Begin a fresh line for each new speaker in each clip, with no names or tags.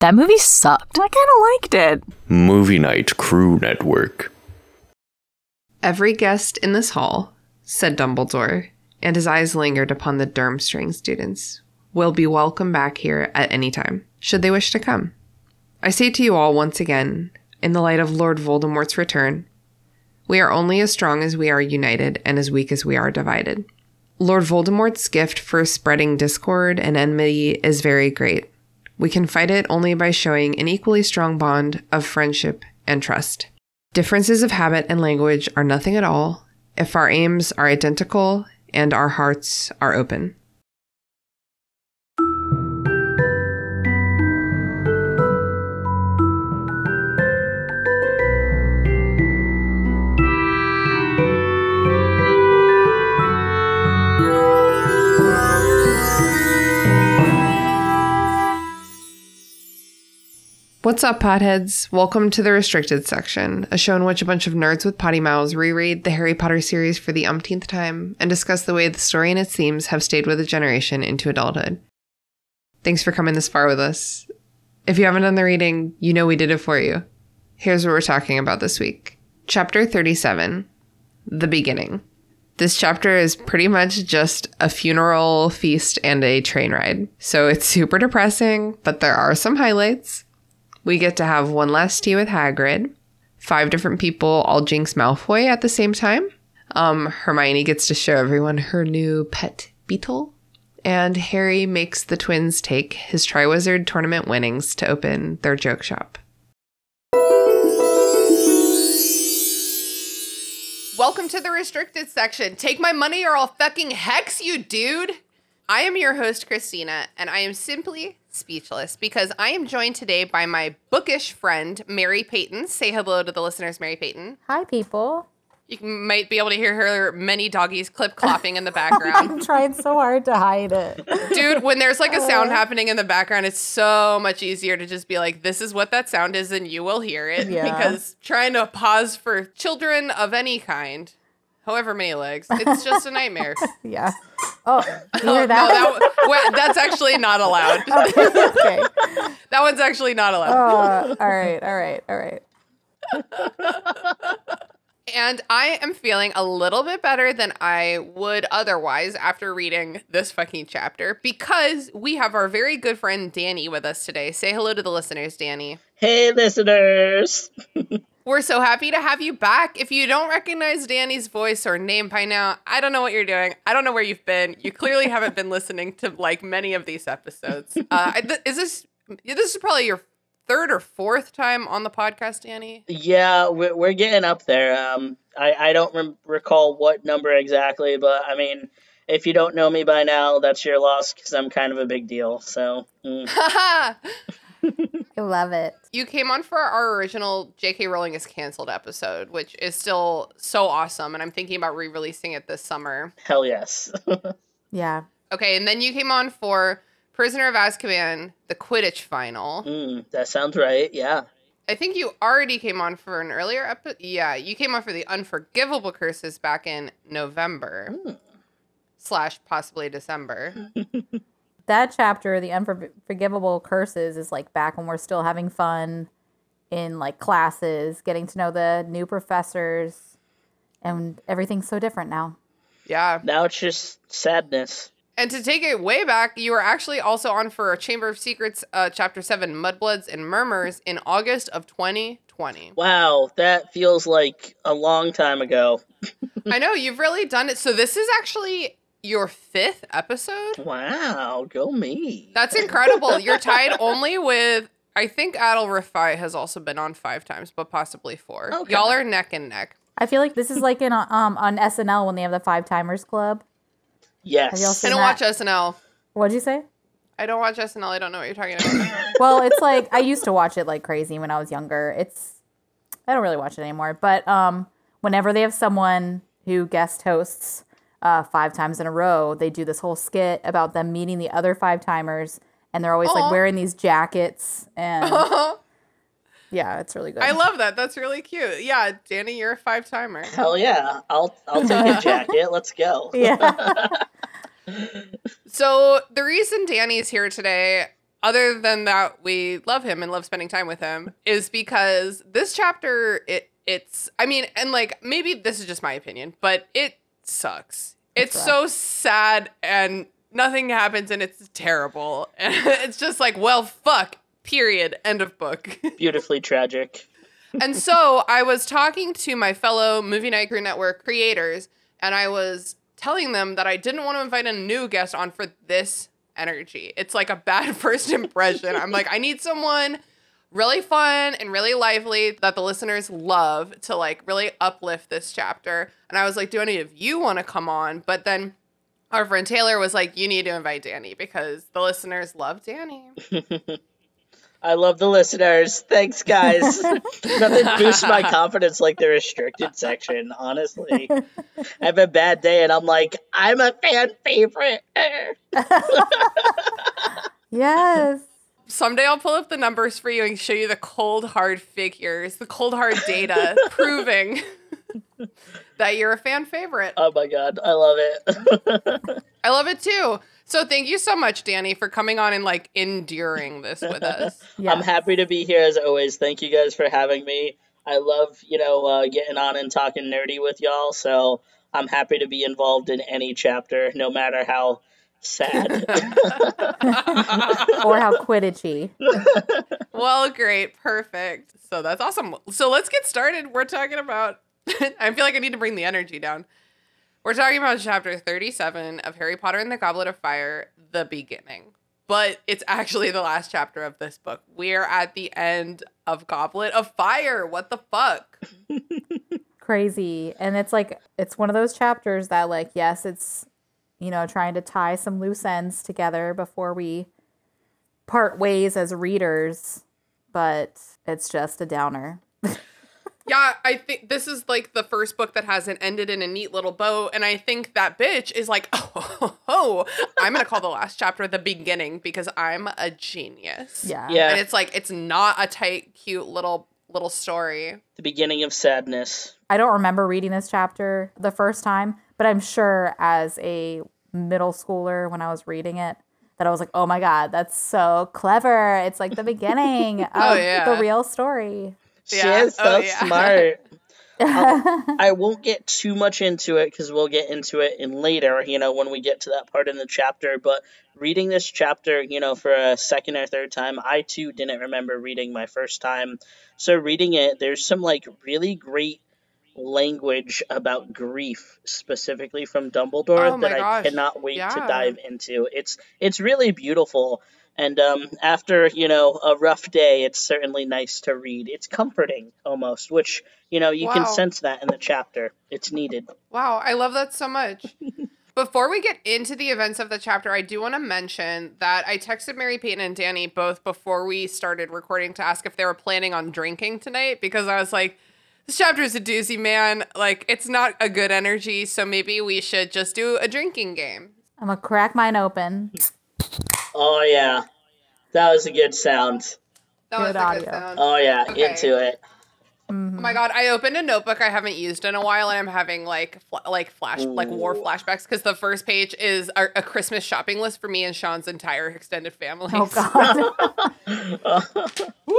That movie sucked.
I kind of liked it.
Movie Night Crew Network.
Every guest in this hall, said Dumbledore, and his eyes lingered upon the Durmstrang students, will be welcome back here at any time, should they wish to come. I say to you all once again, in the light of Lord Voldemort's return, we are only as strong as we are united and as weak as we are divided. Lord Voldemort's gift for spreading discord and enmity is very great. We can fight it only by showing an equally strong bond of friendship and trust. Differences of habit and language are nothing at all if our aims are identical and our hearts are open. What's up, potheads? Welcome to the restricted section, a show in which a bunch of nerds with potty mouths reread the Harry Potter series for the umpteenth time and discuss the way the story and its themes have stayed with a generation into adulthood. Thanks for coming this far with us. If you haven't done the reading, you know we did it for you. Here's what we're talking about this week Chapter 37 The Beginning. This chapter is pretty much just a funeral feast and a train ride. So it's super depressing, but there are some highlights. We get to have one last tea with Hagrid. Five different people all jinx Malfoy at the same time. Um, Hermione gets to show everyone her new pet beetle. And Harry makes the twins take his Triwizard tournament winnings to open their joke shop. Welcome to the restricted section. Take my money or I'll fucking hex you, dude. I am your host, Christina, and I am simply speechless because I am joined today by my bookish friend, Mary Peyton. Say hello to the listeners, Mary Peyton.
Hi, people.
You might be able to hear her many doggies clip clopping in the background.
I'm trying so hard to hide it.
Dude, when there's like a sound happening in the background, it's so much easier to just be like, this is what that sound is, and you will hear it.
Yeah.
Because trying to pause for children of any kind, however many legs, it's just a nightmare.
Yeah. Oh, you
Oh,
hear
no,
that?
that wait, that's actually not allowed.
okay.
That one's actually not allowed.
Oh, uh, all right. All right. All right.
And I am feeling a little bit better than I would otherwise after reading this fucking chapter because we have our very good friend Danni with us today. Say hello to the listeners, Danni.
Hey, listeners.
We're so happy to have you back. If you don't recognize Danni's voice or name by now, I don't know what you're doing. I don't know where you've been. You clearly haven't been listening to like many of these episodes. Uh, is this this is probably your third or fourth time on the podcast, Danni?
Yeah, we're, we're getting up there. Um, I, I don't rem- recall what number exactly, but I mean, if you don't know me by now, that's your loss because I'm kind of a big deal. So, mm.
Haha.
I love it.
you came on for our original J.K. Rowling is canceled episode, which is still so awesome, and I'm thinking about re-releasing it this summer.
hell yes.
Yeah.
Okay, and then you came on for Prisoner of Azkaban, the Quidditch final.
mm, that sounds right. Yeah.
I think you already came on for an earlier episode. Yeah, you came on for the Unforgivable Curses back in November
Mm.
slash possibly December.
That chapter, the unforgivable curses, is like back when we're still having fun in like classes, getting to know the new professors, and everything's so different now.
Yeah,
Now it's just sadness.
and to take it way back, you were actually also on for Chamber of Secrets, uh, Chapter Seven, Mudbloods and Murmurs in August of 2020.
Wow, that feels like a long time ago.
I know you've really done it. So this is actually your fifth episode.
Wow, go me.
That's incredible. You're tied only with I think Adel Rafai has also been on five times, but possibly four.
Okay.
Y'all are neck and neck.
I feel like this is like in um on SNL when they have the Five Timers Club.
Yes.
Have y'all
I
seen
don't
that?
watch SNL.
What'd you say?
I don't watch SNL. I don't know what you're talking about.
well, it's like I used to watch it like crazy when I was younger. It's I don't really watch it anymore, but um whenever they have someone who guest hosts uh 5 times in a row, they do this whole skit about them meeting the other 5 timers and they're always
Aw.
like wearing these jackets and yeah, it's really good.
I love that. That's really cute. Yeah, Danni, you're a five timer.
Hell yeah. I'll I'll take a jacket. Let's go.
yeah.
So the reason Danni's here today, other than that we love him and love spending time with him is because this chapter it it's I mean and like maybe this is just my opinion, but it sucks. It's
rough.
so sad and nothing happens and it's terrible. And it's just like, well, fuck. Period. End of book.
Beautifully tragic.
and so I was talking to my fellow Movie Night Crew Network creators, and I was telling them that I didn't want to invite a new guest on for this energy. It's like a bad first impression. I'm like, I need someone really fun and really lively that the listeners love to like really uplift this chapter. And I was like, do any of you want to come on? But then our friend Taylor was like, you need to invite Danni because the listeners love Danni.
I love the listeners. Thanks, guys. Nothing boosts my confidence like the restricted section, honestly. I have a bad day and I'm like, I'm a fan favorite.
Yes.
Someday I'll pull up the numbers for you and show you the cold hard figures, the cold hard data proving that you're a fan favorite.
Oh my god, I love it.
I love it too. So thank you so much, Danni, for coming on and like enduring this with us.
Yeah.
I'm happy to be here as always. Thank you guys for having me. I love, you know, uh, getting on and talking nerdy with y'all. So I'm happy to be involved in any chapter, no matter how sad.
or how quidditchy.
well, great, perfect. So that's awesome. So let's get started. We're talking about. I feel like I need to bring the energy down. We're talking about chapter 37 of Harry Potter and the Goblet of Fire, the beginning. But it's actually the last chapter of this book. We're at the end of Goblet of Fire. What the fuck?
Crazy. And it's like, it's one of those chapters that, like, yes, it's, you know, trying to tie some loose ends together before we part ways as readers, but it's just a downer.
Yeah, I think this is like the first book that hasn't ended in a neat little bow. And I think that bitch is like, oh, oh, I'm going to call the last chapter the beginning because I'm a genius.
Yeah.
Yeah.
And it's like, it's not a tight, cute little, little story.
the beginning of sadness.
I don't remember reading this chapter the first time, but I'm sure as a middle schooler when I was reading it, that I was like, oh my God, that's so clever. It's like the beginning oh, of
Oh, yeah.
the real story.
She
Yeah.
is oh, so
Oh, yeah.
smart. I'll- I won't get too much into it because we'll get into it in later, you know, when we get to that part in the chapter. But reading this chapter, you know, for a second or third time, I too didn't remember reading my first time. So reading it, there's some like really great language about grief specifically from Dumbledore
Oh
that I
gosh.
cannot wait to dive into. It's it's really beautiful. And um, after you know a rough day, it's certainly nice to read. It's comforting almost, which you know you can sense that in the chapter. It's needed.
Wow, I love that so much. Before we get into the events of the chapter, I do want to mention that I texted Mary Peyton and Danni both before we started recording to ask if they were planning on drinking tonight because I was like, this chapter is a doozy, man. Like, it's not a good energy, so maybe we should just do a drinking game.
I'm going to crack mine open.
Oh yeah, that was a good sound.
That was
Good
a
audio.
good sound.
Oh yeah,
Okay.
into it.
Oh my god! I opened a notebook I haven't used in a while, and I'm having like fl- like flash like war flashbacks because the first page is a, a Christmas shopping list for me and Sean's entire extended family.
Oh, God.
Woo,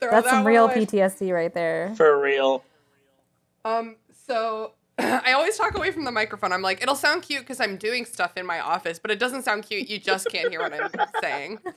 That's
that
some real
one away.
PTSD right there.
For real.
Um, so I always talk away from the microphone. I'm like, it'll sound cute because I'm doing stuff in my office, but it doesn't sound cute. You just can't hear what I'm saying.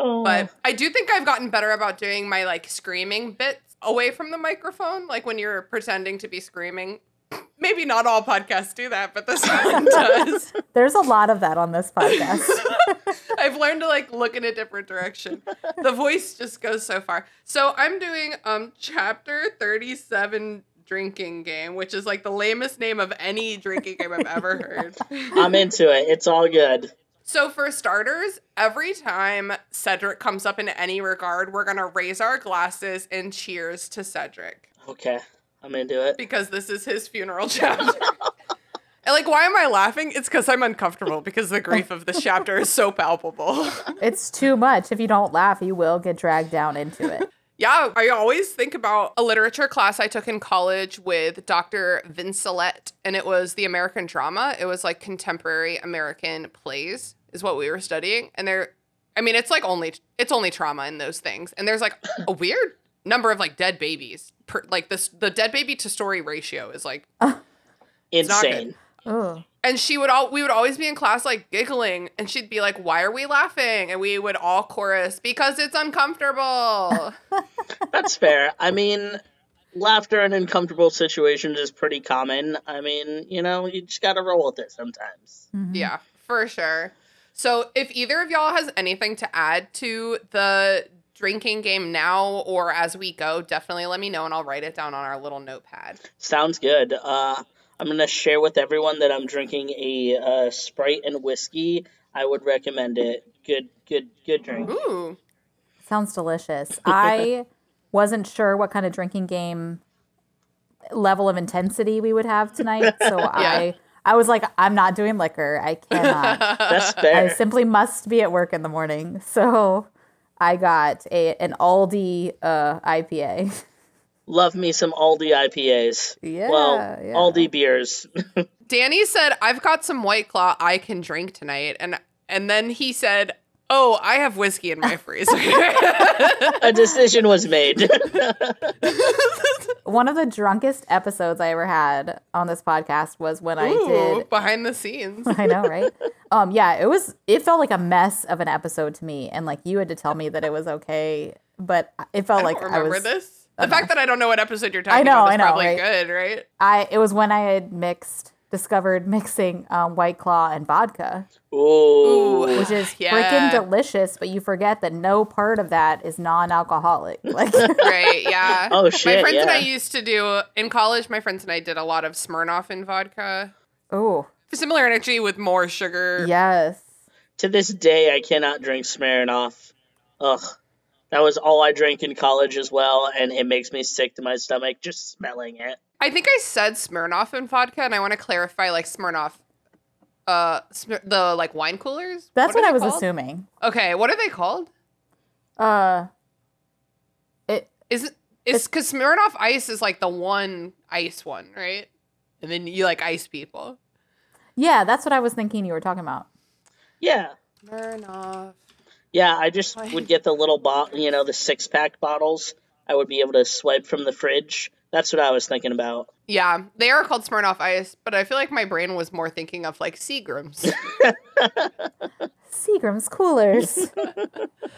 Oh.
But I do think I've gotten better about doing my like screaming bits away from the microphone, like when you're pretending to be screaming. Maybe not all podcasts do that, but this one does.
There's a lot of that on this podcast.
I've learned to like look in a different direction. The voice just goes so far. So I'm doing um chapter 37 drinking game, which is like the lamest name of any drinking game I've ever heard.
I'm into it. It's all good.
So for starters, every time Cedric comes up in any regard, we're gonna raise our glasses and cheers to Cedric
Okay, I'm into it.
because this is his funeral chapter. And like, why am I laughing? It's because I'm uncomfortable because the grief of this chapter is so palpable.
it's too much. If you don't laugh, you will get dragged down into it.
Yeah, I always think about a literature class I took in college with Dr. Vincelette, and it was the American drama. It was like contemporary American plays, is what we were studying. And there, I mean, it's like only it's only trauma in those things, and there's like a weird number of like dead babies. Per, like this, the dead baby to story ratio is like, not.
Insane.
And she would all we would always be in class like giggling, and she'd be like, "Why are we laughing?" And we would all chorus because it's uncomfortable.
That's fair. I mean, laughter in uncomfortable situations is pretty common. I mean, you know, you just gotta roll with it sometimes. Mm-hmm.
Yeah, for sure. So if either of y'all has anything to add to the drinking game now or as we go, definitely let me know and I'll write it down on our little notepad.
Sounds good. Uh, I'm gonna share with everyone that I'm drinking a uh, Sprite and whiskey. I would recommend it. Good, good, good drink.
Ooh.
Sounds delicious. I wasn't sure what kind of drinking game level of intensity we would have tonight, so I I was like, I'm not doing liquor. I cannot.
That's fair.
I simply must be at work in the morning. So I got a an Aldi uh, IPA.
Love me some Aldi IPAs.
Yeah,
Well,
yeah.
Aldi beers.
Danny said, "I've got some White Claw I can drink tonight," and and then he said, "Oh, I have whiskey in my freezer."
a decision was made.
One of the drunkest episodes I ever had on this podcast was when I did
behind the scenes.
I know, right? um, yeah, it was. It felt like a mess of an episode to me, and like you had to tell me that it was okay, but it felt
I
like
don't
I
remember
was.
this. The fact that I don't know what episode you're talking
I know,
about is
I know,
probably
right?
good, right?
I it was when I had mixed, discovered mixing um, White Claw and vodka,
Ooh.
which is
Yeah.
freaking delicious. But you forget that no part of that is non-alcoholic. Like,
Right, yeah.
Oh, shit.
My
shit,
friends and I used to do in college. My friends and I did a lot of Smirnoff in vodka.
oh
Similar energy with more sugar.
yes,
To this day, I cannot drink Smirnoff. Ugh. That was all I drank in college as well, and it makes me sick to my stomach just smelling it.
I think I said Smirnoff and vodka, and I want to clarify, like Smirnoff, uh, Smir- the like wine coolers.
that's what,
are
I was
called?
assuming.
Okay, what are they called?
Uh, it
is it is because Smirnoff Ice is like the one ice one, right? And then you like ice people.
yeah, that's what I was thinking you were talking about.
Yeah.
Smirnoff.
Yeah, I just would get the little bottle, you know, the six pack bottles. I would be able to swipe from the fridge. That's what I was thinking about.
Yeah, they are called Smirnoff Ice, but I feel like my brain was more thinking of like Seagrams.
Seagram's coolers.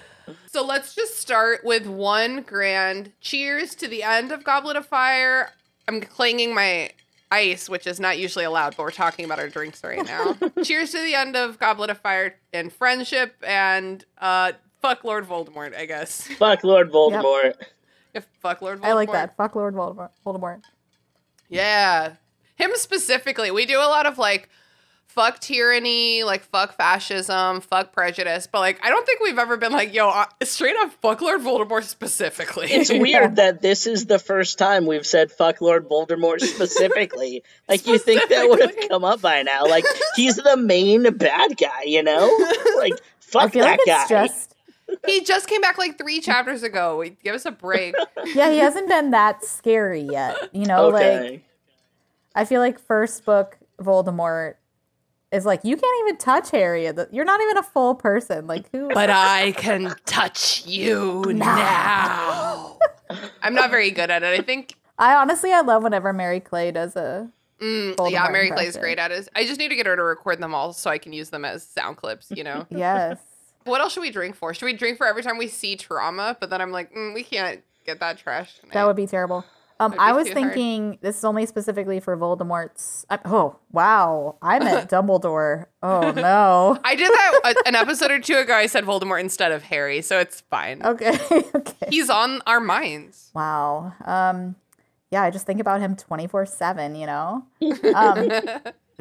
so let's just start with one grand cheers to the end of Goblet of Fire. I'm clanging my ice, which is not usually allowed, but we're talking about our drinks right now. cheers to the end of Goblet of Fire and friendship and uh fuck Lord Voldemort, I guess.
Fuck Lord Voldemort.
If fuck Lord Voldemort.
I like that. Fuck Lord Voldemort. Voldemort.
Yeah. Him specifically. We do a lot of like fuck tyranny, like fuck fascism, fuck prejudice, but like I don't think we've ever been like, yo, uh, straight up fuck Lord Voldemort specifically.
It's weird that this is the first time we've said fuck Lord Voldemort specifically. like you think that would have come up by now. Like he's the main bad guy, you know? Like fuck
I feel
that
like
guy.
just
he just came back like three chapters ago. Give us a break.
yeah, he hasn't been that scary yet. You know,
okay.
like I feel like first book Voldemort is like you can't even touch Harry. You're not even a full person. Like who?
But I can touch you now. I'm not very good at it. I think
I honestly I love whenever Mary Clay does a
mm,
Voldemort
yeah, Mary Clay's
impression.
great at it. I just need to get her to record them all so I can use them as sound clips, you know.
yes.
What else should we drink for? Should we drink for every time we see trauma? But then I'm like, mm, we can't get that trash. Tonight.
That would be terrible. Um, I was
too hard.
thinking this is only specifically for Voldemort's. Uh, oh wow, I meant Dumbledore. Oh no.
I did that a, an episode or two ago. I said Voldemort instead of Harry, so it's fine.
Okay. okay.
He's on our minds.
Wow. Um, yeah, I just think about him 24 7, you know? Um,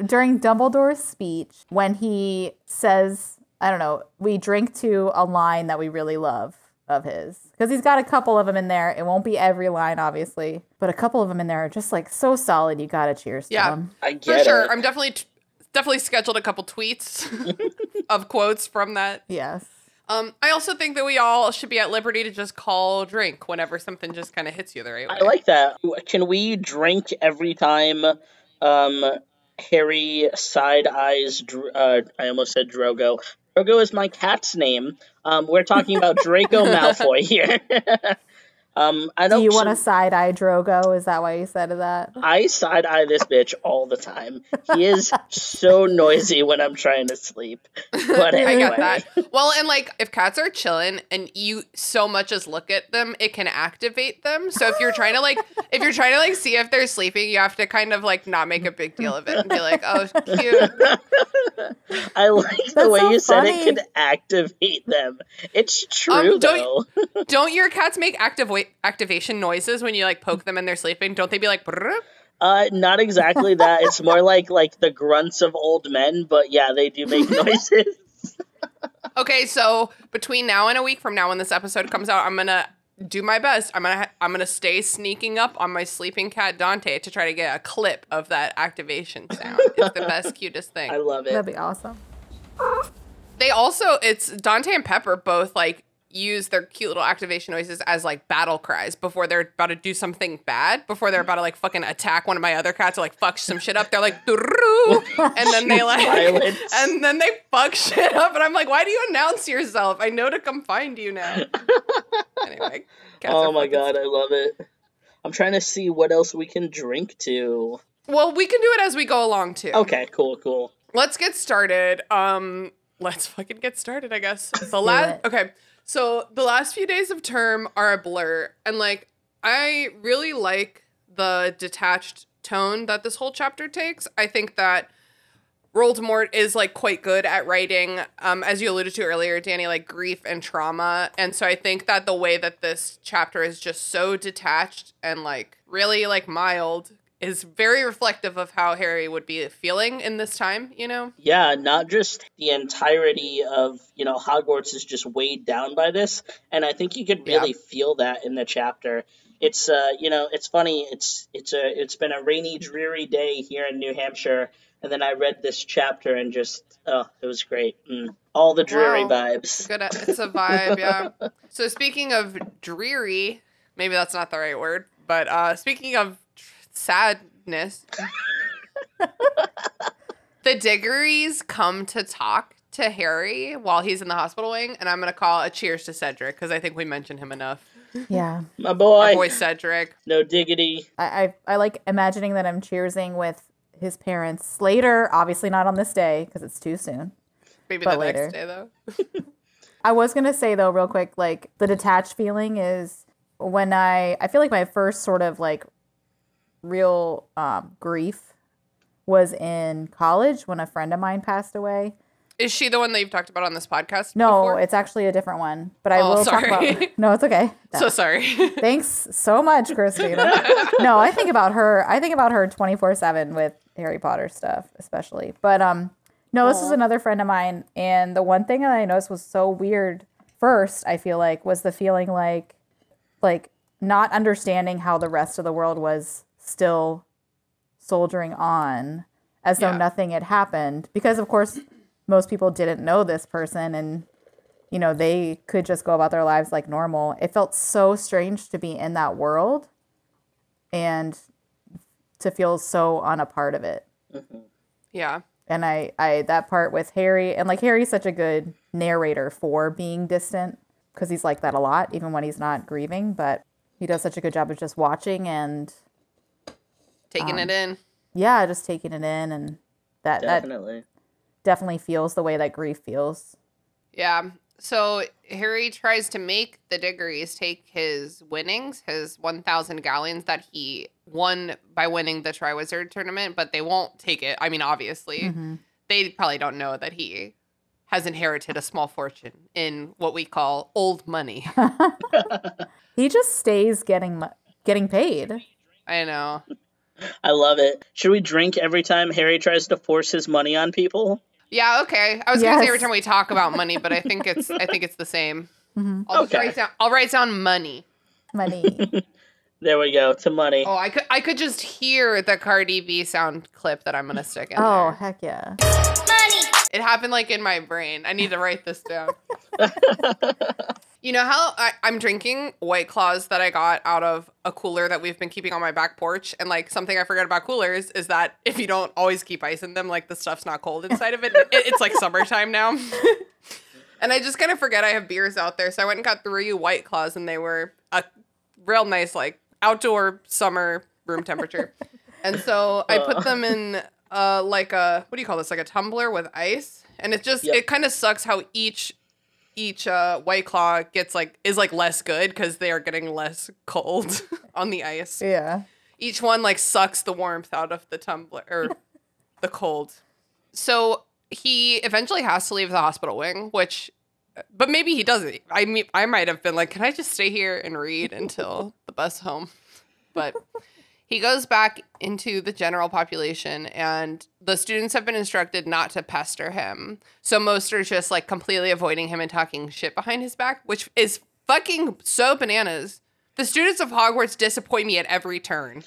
during Dumbledore's speech, when he says, I don't know, we drink to a line that we really love of his. Because he's got a couple of them in there. It won't be every line, obviously, but a couple of them in there are just like so solid. You got to cheers to
Yeah.
them.
I
For sure.
it.
I'm definitely definitely scheduled a couple tweets of quotes from that.
Yes.
Um, I also think that we all should be at liberty to just call drink whenever something just kind of hits you the right way.
I like that. Can we drink every time um Harry side eyes uh I almost said Drogo. Drogo is my cat's name. Um, we're talking about Draco Malfoy here. um, I
Do
don't.
you want to side eye Drogo? Is that why you said that?
I side eye this bitch all the time. He is so noisy when I'm trying to sleep. But
I
anyway,
get that. Well, and like if cats are chilling and you so much as look at them, it can activate them. So if you're trying to like, if you're trying to like see if they're sleeping, you have to kind of like not make a big deal of it and be like, oh, cute.
I like the
That's
way
so
you said it
funny.
can activate them. It's true
Um,
though.
don't- Don't your cats make active activation noises when you like poke them and they're sleeping? Don't they be like, "Brrr"?
Uh, not exactly that. It's more like like the grunts of old men, but yeah, they do make noises.
okay, so between now and a week from now when this episode comes out, I'm gonna do my best. I'm gonna I'm gonna stay sneaking up on my sleeping cat Dante to try to get a clip of that activation sound. It's the best, cutest thing.
I love it.
That'd be awesome.
They also it's Dante and Pepper both like use their cute little activation noises as like battle cries before they're about to do something bad, before they're about to like fucking attack one of my other cats or like fuck some shit up. They're like and then they like
Violence.
and then they fuck shit up and I'm like, why do you announce yourself? I know to come find you now. anyway.
Oh my
fucking
god, I love it. I'm trying to see what else we can drink to.
Well, we can do it as we go along too.
Okay, cool, cool.
let's get started. Um, let's fucking get started, I guess. The last okay, so the last few days of term are a blur, and like I really like the detached tone that this whole chapter takes. I think that Voldemort is like quite good at writing, um, as you alluded to earlier, Danni, like grief and trauma. And so I think that the way that this chapter is just so detached and like really like mild is very reflective of how Harry would be feeling in this time, you know?
Yeah, not just the entirety of, you know, Hogwarts is just weighed down by this, and I think you could
Yeah.
really feel that in the chapter. It's uh, you know, it's funny, it's it's a it's been a rainy, dreary day here in New Hampshire, and then I read this chapter and just oh, it was great. Mm. All the dreary
Wow.
vibes.
Good. It's a vibe, yeah. So speaking of dreary, maybe that's not the right word, but uh, speaking of sadness, the Diggories come to talk to Harry while he's in the hospital wing, and I'm gonna call a cheers to Cedric because I think we mentioned him enough.
Yeah.
My
Our
boy,
boy Cedric.
no diggity.
I, I I like imagining that I'm cheersing with his parents later. Obviously not on this day because it's too soon.
Maybe
But
the
later.
next day though.
I was gonna say though, real quick, like the detached feeling is when I I feel like my first sort of like real um, grief was in college when a friend of mine passed away.
Is she the one that you've talked about on this podcast?
No,
before?
it's actually a different one, but I
Oh,
will
sorry.
talk about. No, it's okay.
so sorry.
Thanks so much, Christina. no, I think about her. I think about her 24 7 with Harry Potter stuff, especially. But um, no, this is another friend of mine. And the one thing that I noticed was so weird first, I feel like, was the feeling like, like, not understanding how the rest of the world was still soldiering on as though
Yeah.
nothing had happened. Because, of course, most people didn't know this person and you know, they could just go about their lives like normal. It felt so strange to be in that world and to feel so on a part of it. Mm-hmm.
yeah.
And I, I, that part with Harry, and like Harry's such a good narrator for being distant because he's like that a lot, even when he's not grieving. But he does such a good job of just watching and,
Taking
Um,
it in.
yeah, just taking it in. And that, that
Definitely.
definitely feels the way that grief feels.
Yeah. So Harry tries to make the Diggories take his winnings, his 1,000 galleons that he won by winning the Triwizard tournament, but they won't take it. I mean, obviously,
Mm-hmm.
they probably don't know that he has inherited a small fortune in what we call old money.
He just stays getting, getting paid.
I know.
I love it. Should we drink every time Harry tries to force his money on people?
Yeah. Okay. I was gonna say every time we talk about money, but I think it's I think it's the same.
Mm-hmm.
I'll
Okay.
write down. I'll write down money.
Money.
There we go. To money.
Oh, I could I could just hear the Cardi B sound clip that I'm gonna stick in
oh,
there.
heck yeah. Money.
It happened like in my brain. I need to write this down. You know how I, I'm drinking White Claws that I got out of a cooler that we've been keeping on my back porch, and like something I forget about coolers is that if you don't always keep ice in them, like the stuff's not cold inside of it. it it's like summertime now, and I just kind of forget I have beers out there. So I went and got three White Claws, and they were a real nice like outdoor summer room temperature. and so I put them in uh like a what do you call this like a tumbler with ice, and it just
Yep.
it kind of sucks how each each uh, white claw gets like is like less good because they are getting less cold on the ice.
Yeah.
Each one like sucks the warmth out of the tumbler or the cold. So he eventually has to leave the hospital wing, which but maybe he doesn't. I mean I might have been like, can I just stay here and read until the bus home? But he goes back into the general population, and the students have been instructed not to pester him. So most are just like completely avoiding him and talking shit behind his back, which is fucking so bananas. The students of Hogwarts disappoint me at every turn.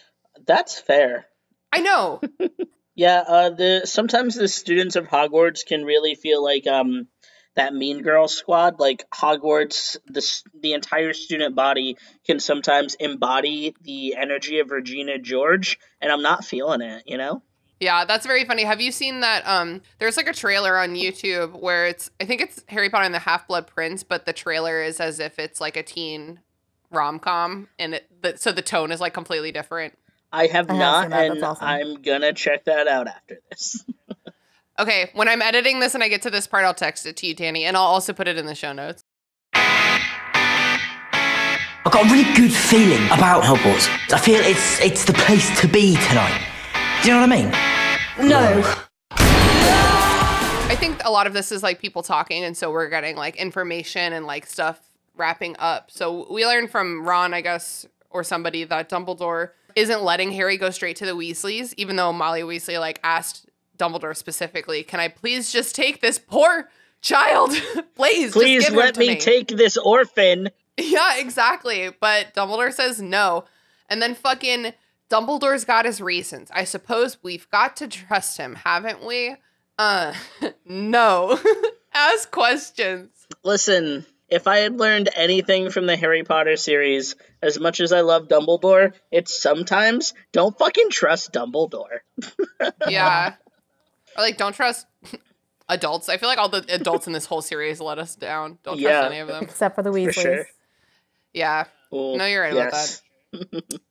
That's fair.
I know.
Yeah, uh, the sometimes the students of Hogwarts can really feel like um that Mean Girl squad. Like Hogwarts, the the entire student body can sometimes embody the energy of Regina George, and I'm not feeling it. You know?
Yeah, that's very funny. Have you seen that? Um, there's like a trailer on YouTube where it's I think it's Harry Potter and the Half Blood Prince, but the trailer is as if it's like a teen rom com, and it the, so the tone is like completely different.
I have
I
not, and
awesome.
I'm gonna check that out after this.
Okay, when I'm editing this and I get to this part, I'll text it to you, Danni, and I'll also put it in the show notes.
I've got a really good feeling about Hogwarts. I feel it's it's the place to be tonight. Do you know what I mean? No.
I think a lot of this is like people talking, and so we're getting like information and like stuff wrapping up. So we learned from Ron, I guess, or somebody that Dumbledore isn't letting Harry go straight to the Weasleys, even though Molly Weasley like asked Dumbledore specifically, "Can I please just take this poor child? please,
Please let
to
me take this orphan.
Yeah, exactly. But Dumbledore says no. And then fucking Dumbledore's got his reasons. I suppose we've got to trust him, haven't we? Uh, no. Ask questions.
Listen, if I had learned anything from the Harry Potter series, as much as I love Dumbledore, it's sometimes don't fucking trust Dumbledore.
Yeah. Or like, don't trust adults. I feel like all the adults in this whole series let us down. Don't trust any of them.
Except for the Weasleys.
sure.
Yeah.
Ooh,
No, you're right about
yes.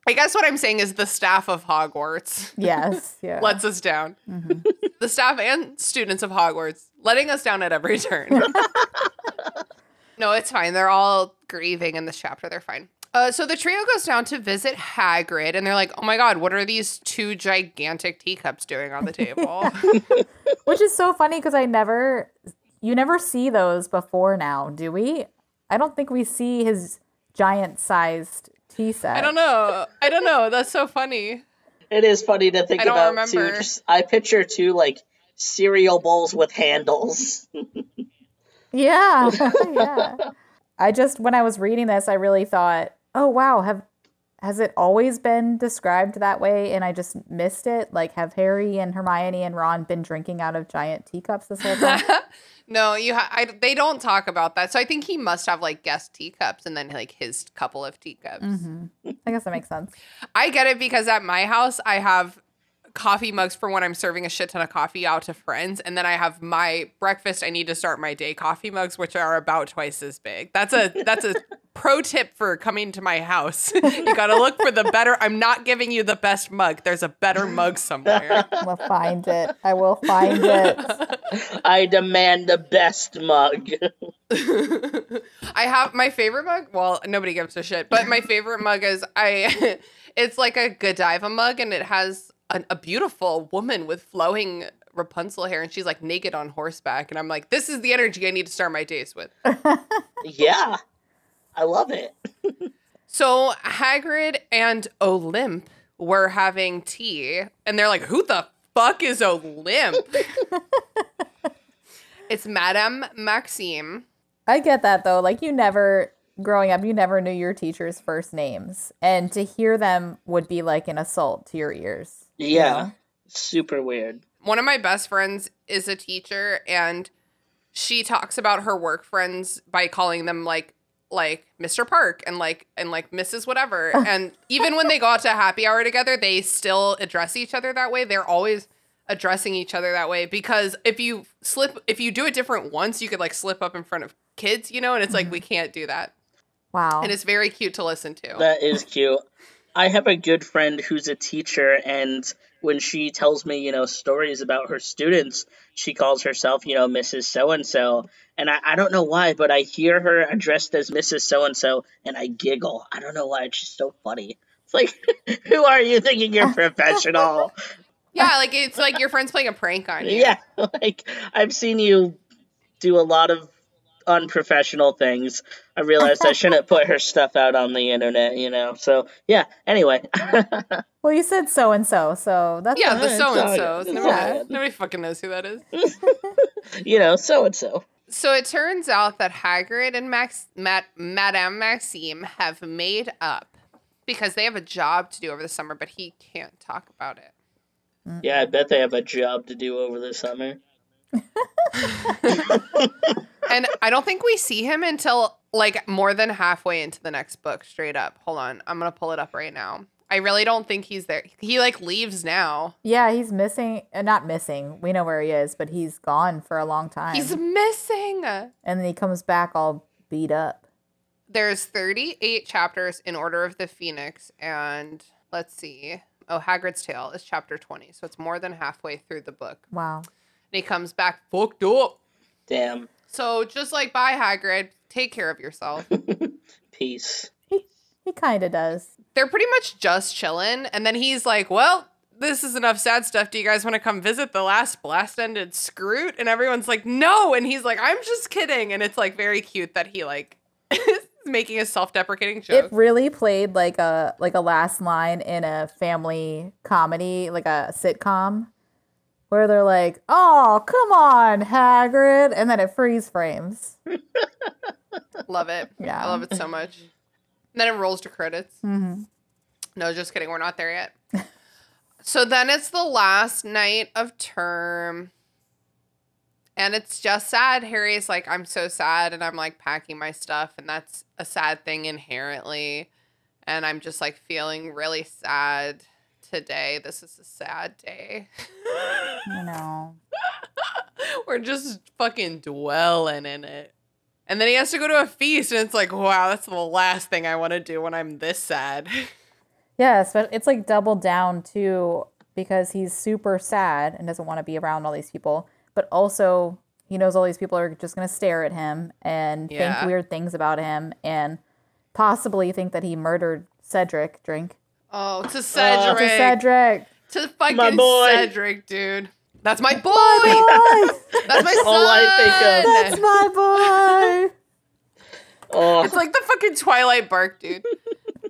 I guess what I'm saying is the staff of Hogwarts.
Yes. Yeah.
lets us down. Mm-hmm. The staff and students of Hogwarts letting us down at every turn. no, it's fine. They're all grieving in this chapter. They're fine. Uh, so the trio goes down to visit Hagrid, and they're like, "Oh my god, what are these two gigantic teacups doing on the table?"
Which is so funny because I never, you never see those before now, do we? I don't think we see his giant sized tea set.
I don't know. I don't know. That's so funny.
It is funny to think
I don't
about too.
remember.
Just, I picture two like cereal bowls with handles.
Yeah. yeah. I just when I was reading this, I really thought, oh wow, have has it always been described that way and I just missed it? Like have Harry and Hermione and Ron been drinking out of giant teacups this whole time?
No, you. Ha- I, they don't talk about that. So I think he must have like guest teacups and then like his couple of teacups. Mm-hmm.
I guess that makes sense.
I get it because at my house I have coffee mugs for when I'm serving a shit ton of coffee out to friends, and then I have my breakfast. I need to start my day coffee mugs, which are about twice as big. That's a that's a pro tip for coming to my house. you got to look for the better. I'm not giving you the best mug. There's a better mug somewhere.
We'll find it. I will find it.
I demand the best mug.
I have my favorite mug. Well, nobody gives a shit, but my favorite mug is I. It's like a Godiva mug, and it has an, a beautiful woman with flowing Rapunzel hair, and she's like naked on horseback, and I'm like, this is the energy I need to start my days with.
yeah, I love it.
So Hagrid and Olympe were having tea, and they're like, "Who the fuck is Olympe?" it's Madame Maxime.
I get that though. Like you never growing up, you never knew your teacher's first names. And to hear them would be like an assault to your ears. You
Yeah,
know?
super weird.
One of my best friends is a teacher, and she talks about her work friends by calling them like like Mr. Park and like and like Mrs. Whatever. Oh. and even when they go out to happy hour together, they still address each other that way. They're always addressing each other that way because if you slip if you do it different once, you could like slip up in front of kids, you know, and it's like mm-hmm. we can't do that.
Wow.
And it's very cute to listen to.
That is cute. I have a good friend who's a teacher, and when she tells me, you know, stories about her students, she calls herself, you know, Mrs. So and so. And I, I don't know why, but I hear her addressed as Mrs. So and so, and I giggle. I don't know why. It's just so funny. It's like, who are you thinking you're professional?
yeah, like it's like your friend's playing a prank on you.
yeah, like I've seen you do a lot of unprofessional things. I realized I shouldn't put her stuff out on the internet, you know. So yeah. Anyway,
well, you said so and so, so that's
Yeah, the so and
so.
Nobody, nobody fucking knows who that is.
you know, so and so.
So it turns out that Hagrid and Max, Mat, Madame Maxime have made up because they have a job to do over the summer, but he can't talk about it.
Yeah, I bet they have a job to do over the summer.
And I don't think we see him until like more than halfway into the next book, straight up. Hold on. I'm going to pull it up right now. I really don't think he's there. He like leaves now.
Yeah, he's missing. Uh, not missing. We know where he is, but he's gone for a long time.
He's missing.
and then he comes back all beat up.
There's 38 chapters in Order of the Phoenix, and let's see. Oh, Hagrid's Tale is chapter 20, so it's more than halfway through the book.
Wow.
And he comes back fucked up.
Damn.
So just like bye, Hagrid, take care of yourself.
Peace.
He he kind of does.
They're pretty much just chilling, and then he's like, "Well, this is enough sad stuff. Do you guys want to come visit the last blast ended Skrewt?" And everyone's like, "No," and he's like, "I'm just kidding." And it's like very cute that he like is making a self deprecating joke.
It really played like a like a last line in a family comedy, like a sitcom, where they're like, "Oh, come on, Hagrid," and then it freeze frames.
Love it.
Yeah.
I love it so much. And then it rolls to credits.
hmm
No, just kidding. We're not there yet. so then it's the last night of term. And it's just sad. Harry's like, I'm so sad. And I'm like packing my stuff. And that's a sad thing inherently. And I'm just like feeling really sad today. This is a sad day.
You know.
We're just fucking dwelling in it. And then he has to go to a feast. And it's like, wow, that's the last thing I want to do when I'm this sad.
Yeah, but it's like doubled down too because he's super sad and doesn't want to be around all these people, but also he knows all these people are just going to stare at him and
Yeah.
think weird things about him and possibly think that he murdered Cedric. Drink
Oh, to Cedric.
to
Cedric.
Cedric.
To fucking
My boy.
Cedric, dude. That's my boy.
Boy,
That's my son.
all I
that's my boy.
Oh,
It's like the fucking Twilight bark, dude.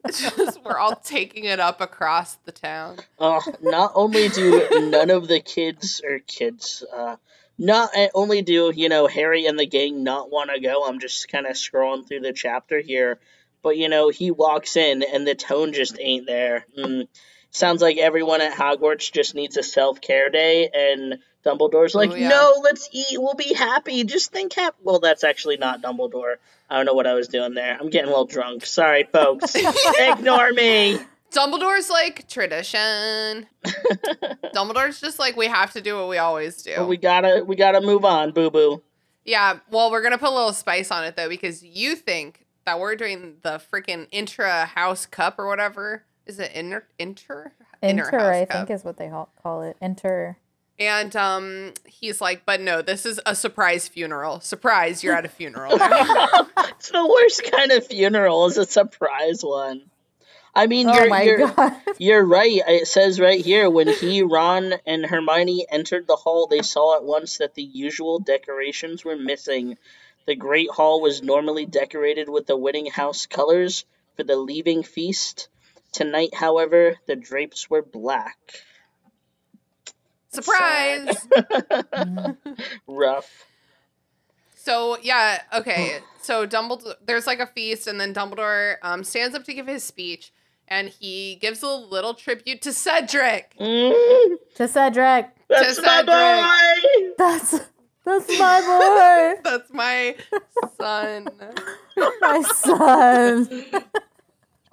It's just we're all taking it up across the town.
oh, not only do none of the kids or kids, uh, not uh, only do you know Harry and the gang not want to go. I'm just kind of scrolling through the chapter here, but you know he walks in and the tone just ain't there. Mm. Sounds like everyone at Hogwarts just needs a self care day, and Dumbledore's like,
Ooh, yeah.
"No, let's eat. We'll be happy. Just think happy." Well, that's actually not Dumbledore. I don't know what I was doing there. I'm getting a little drunk. Sorry, folks. Ignore me.
Dumbledore's like tradition. Dumbledore's just like we have to do what we always do.
But we gotta we gotta move on, boo boo.
Yeah, well, we're gonna put a little spice on it though, because you think that we're doing the freaking intra house cup or whatever. Is it inter inter
Enter, I
cup.
think is what they call call it. Inter.
And um, he's like, but no, this is a surprise funeral. Surprise, you're at a funeral.
It's the worst kind of funeral is a surprise one. I mean,
Oh
you're
my
you're,
god.
you're right. It says right here when he, Ron, and Hermione entered the hall, they saw at once that the usual decorations were missing. The Great Hall was normally decorated with the wedding House colors for the leaving feast. Tonight, however, the drapes were black.
Surprise.
Rough.
So yeah, okay. So Dumbledore, there's like a feast, and then Dumbledore um, stands up to give his speech, and he gives a little tribute to Cedric.
Mm,
to Cedric.
that's
To
my boy.
That's that's my boy.
That's my son.
My son.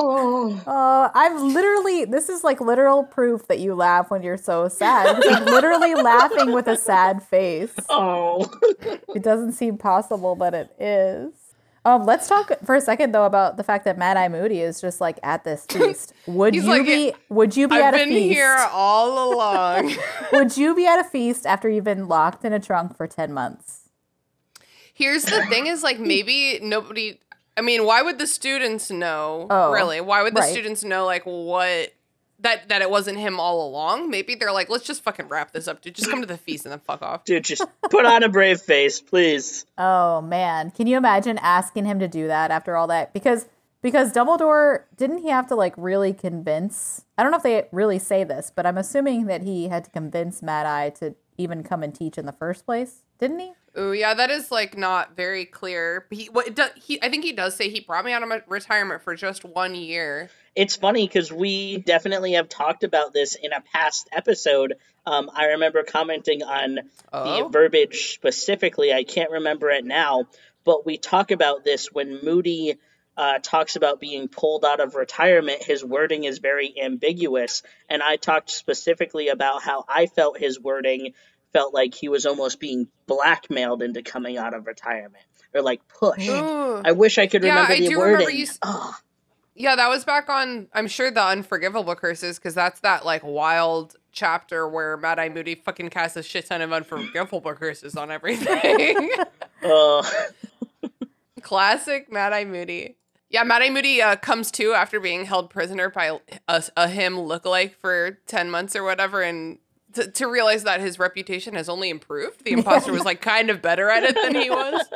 Oh.
Oh, I'm literally. This is like literal proof that you laugh when you're so sad. because I'm literally laughing with a sad face.
Oh.
It doesn't seem possible, but it is. Um, let's talk for a second though about the fact that Mad Eye Moody is just like at this feast. Would you
like,
be? Would you be
I've
at a feast?
I've been here all along.
Would you be at a feast after you've been locked in a trunk for ten months?
Here's the thing: is like maybe nobody. I mean, why would the students know?
Oh,
really? Why would the
right.
students know like what that that it wasn't him all along? Maybe they're like, let's just fucking wrap this up, dude. Just come to the feast and then fuck off.
Dude, just put on a brave face, please.
Oh man, can you imagine asking him to do that after all that? Because because Dumbledore didn't he have to like really convince? I don't know if they really say this, but I'm assuming that he had to convince Mad Eye to even come and teach in the first place, didn't he?
Oh yeah, that is like not very clear. He what it does, he I think he does say he brought me out of my retirement for just one year.
It's funny because we definitely have talked about this in a past episode. Um, I remember commenting on
Oh.
the verbiage specifically. I can't remember it now, but we talk about this when Moody uh, talks about being pulled out of retirement. His wording is very ambiguous, and I talked specifically about how I felt his wording felt like he was almost being blackmailed into coming out of retirement or like pushed.
Ooh.
I wish I could remember.
Yeah,
remember
I
the
do
wording.
remember you s-
Ugh.
Yeah, that was back on I'm sure the Unforgivable Curses, because that's that like wild chapter where Mad Eye Moody fucking casts a shit ton of Unforgivable Curses on everything.
Ugh.
Classic Mad Eye Moody. Yeah, Mad Eye Moody uh, comes to after being held prisoner by a, a him lookalike for 10 months or whatever, and to, to realize that his reputation has only improved. The imposter was like kind of better at it than he was.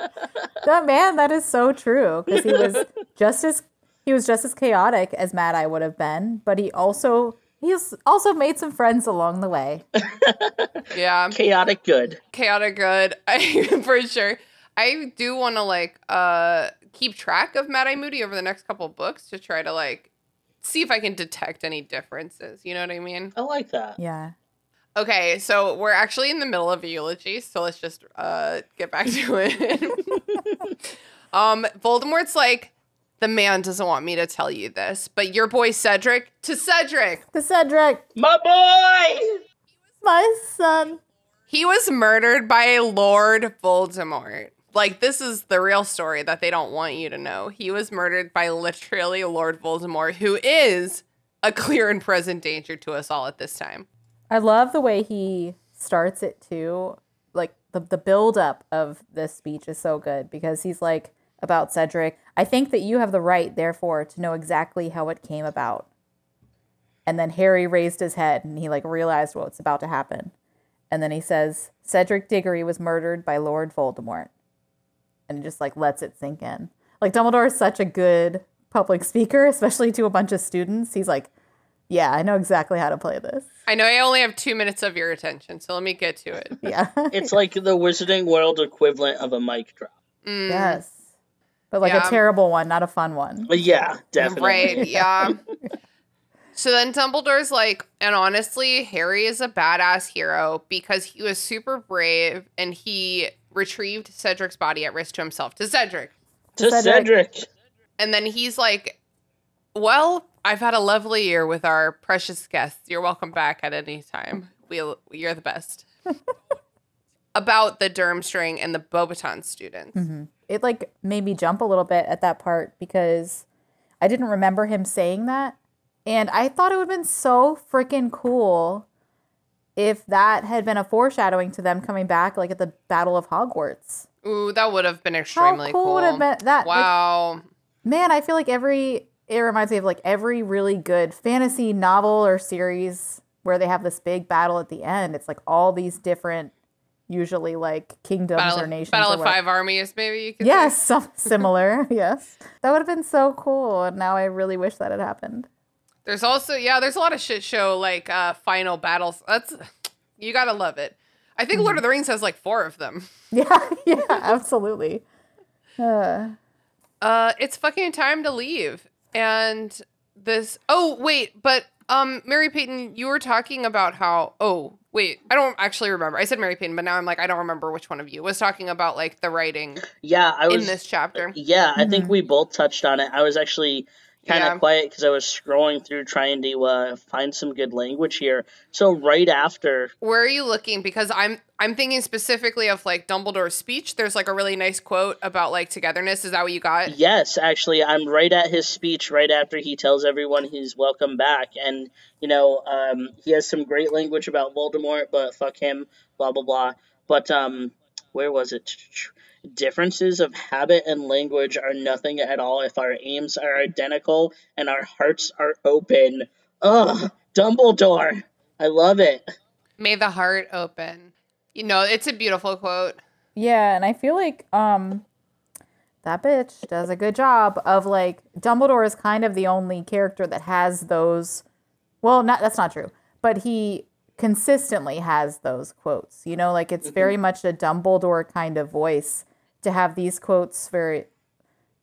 That man, that is so true because he was just as he was just as chaotic as Mad Eye would have been, but he also he's also made some friends along the way.
Yeah.
Chaotic good.
chaotic good I, for sure i do want to like uh keep track of mad eye moody over the next couple of books to try to like see if i can detect any differences you know what i mean
I like that.
Yeah.
okay so we're actually in the middle of a eulogy so let's just uh get back to it um voldemort's like the man doesn't want me to tell you this but your boy cedric to cedric
To Cedric,
My boy!
my son.
He was murdered by Lord Voldemort. Like, this is the real story that they don't want you to know. He was murdered by literally Lord Voldemort, who is a clear and present danger to us all at this time.
I love the way he starts it too. Like the the build up of this speech is so good because he's like about Cedric. I think that you have the right, therefore, to know exactly how it came about. And then Harry raised his head and he like realized what's about to happen. And then he says, Cedric Diggory was murdered by Lord Voldemort. And he just like lets it sink in. Like Dumbledore is such a good public speaker, especially to a bunch of students. He's like, Yeah, I know exactly how to play this.
I know I only have two minutes of your attention, so let me get to it.
Yeah.
It's like the Wizarding World equivalent of a mic drop.
Mm,
Yes. But like
Yeah.
a terrible one, not a fun one.
But yeah, definitely.
Right, yeah. so then Dumbledore's like, and honestly, Harry is a badass hero because he was super brave and he retrieved Cedric's body at risk to himself, to Cedric.
To
Cedric.
Cedric.
And then he's like, Well, I've had a lovely year with our precious guests. You're welcome back at any time. We'll, you're the best. About the Durmstrang and the Beauxbatons students. Mm-hmm.
It like made me jump a little bit at that part because I didn't remember him saying that. And I thought it would have been so freaking cool if that had been a foreshadowing to them coming back like at the Battle of Hogwarts.
Ooh, that would have been extremely
cool
cool.
would have been that, like-
Wow.
Man, I feel like every it reminds me of like every really good fantasy novel or series where they have this big battle at the end. It's like all these different, usually like kingdoms
Battle,
or nations.
Battle
or
of Five Armies, maybe you could
Yes,
say.
some similar. yes, that would have been so cool. And now I really wish that had happened.
There's also yeah, there's a lot of shit show like uh final battles. That's you gotta love it. I think
Mm-hmm.
Lord of the Rings has like four of them.
Yeah, yeah, absolutely. Uh,
Uh, it's fucking time to leave. And this. Oh wait, but um, Mary Peyton, you were talking about how. Oh, Wait, I don't actually remember. I said Mary Payne, but now I'm like, I don't remember which one of you was talking about like the writing
Yeah, I was
in this chapter.
Yeah, I think
Mhm.
we both touched on it. I was actually kind of
Yeah.
quiet because I was scrolling through trying to uh, find some good language here. So right after,
Where are you looking? Because I'm I'm thinking specifically of like Dumbledore's speech. There's like a really nice quote about like togetherness. Is that what you got?
yes, actually, I'm right at his speech right after he tells everyone he's welcome back, and you know, um, he has some great language about Voldemort, but fuck him, blah blah blah. But um, where was it? Differences of habit and language are nothing at all if our aims are identical and our hearts are open. Ugh, Dumbledore. I love it.
May the heart open. You know, it's a beautiful quote.
Yeah, and I feel like um that bitch does a good job of like Dumbledore is kind of the only character that has those well, not that's not true. But he consistently has those quotes. You know, like it's very mm-hmm. much a Dumbledore kind of voice to have these quotes very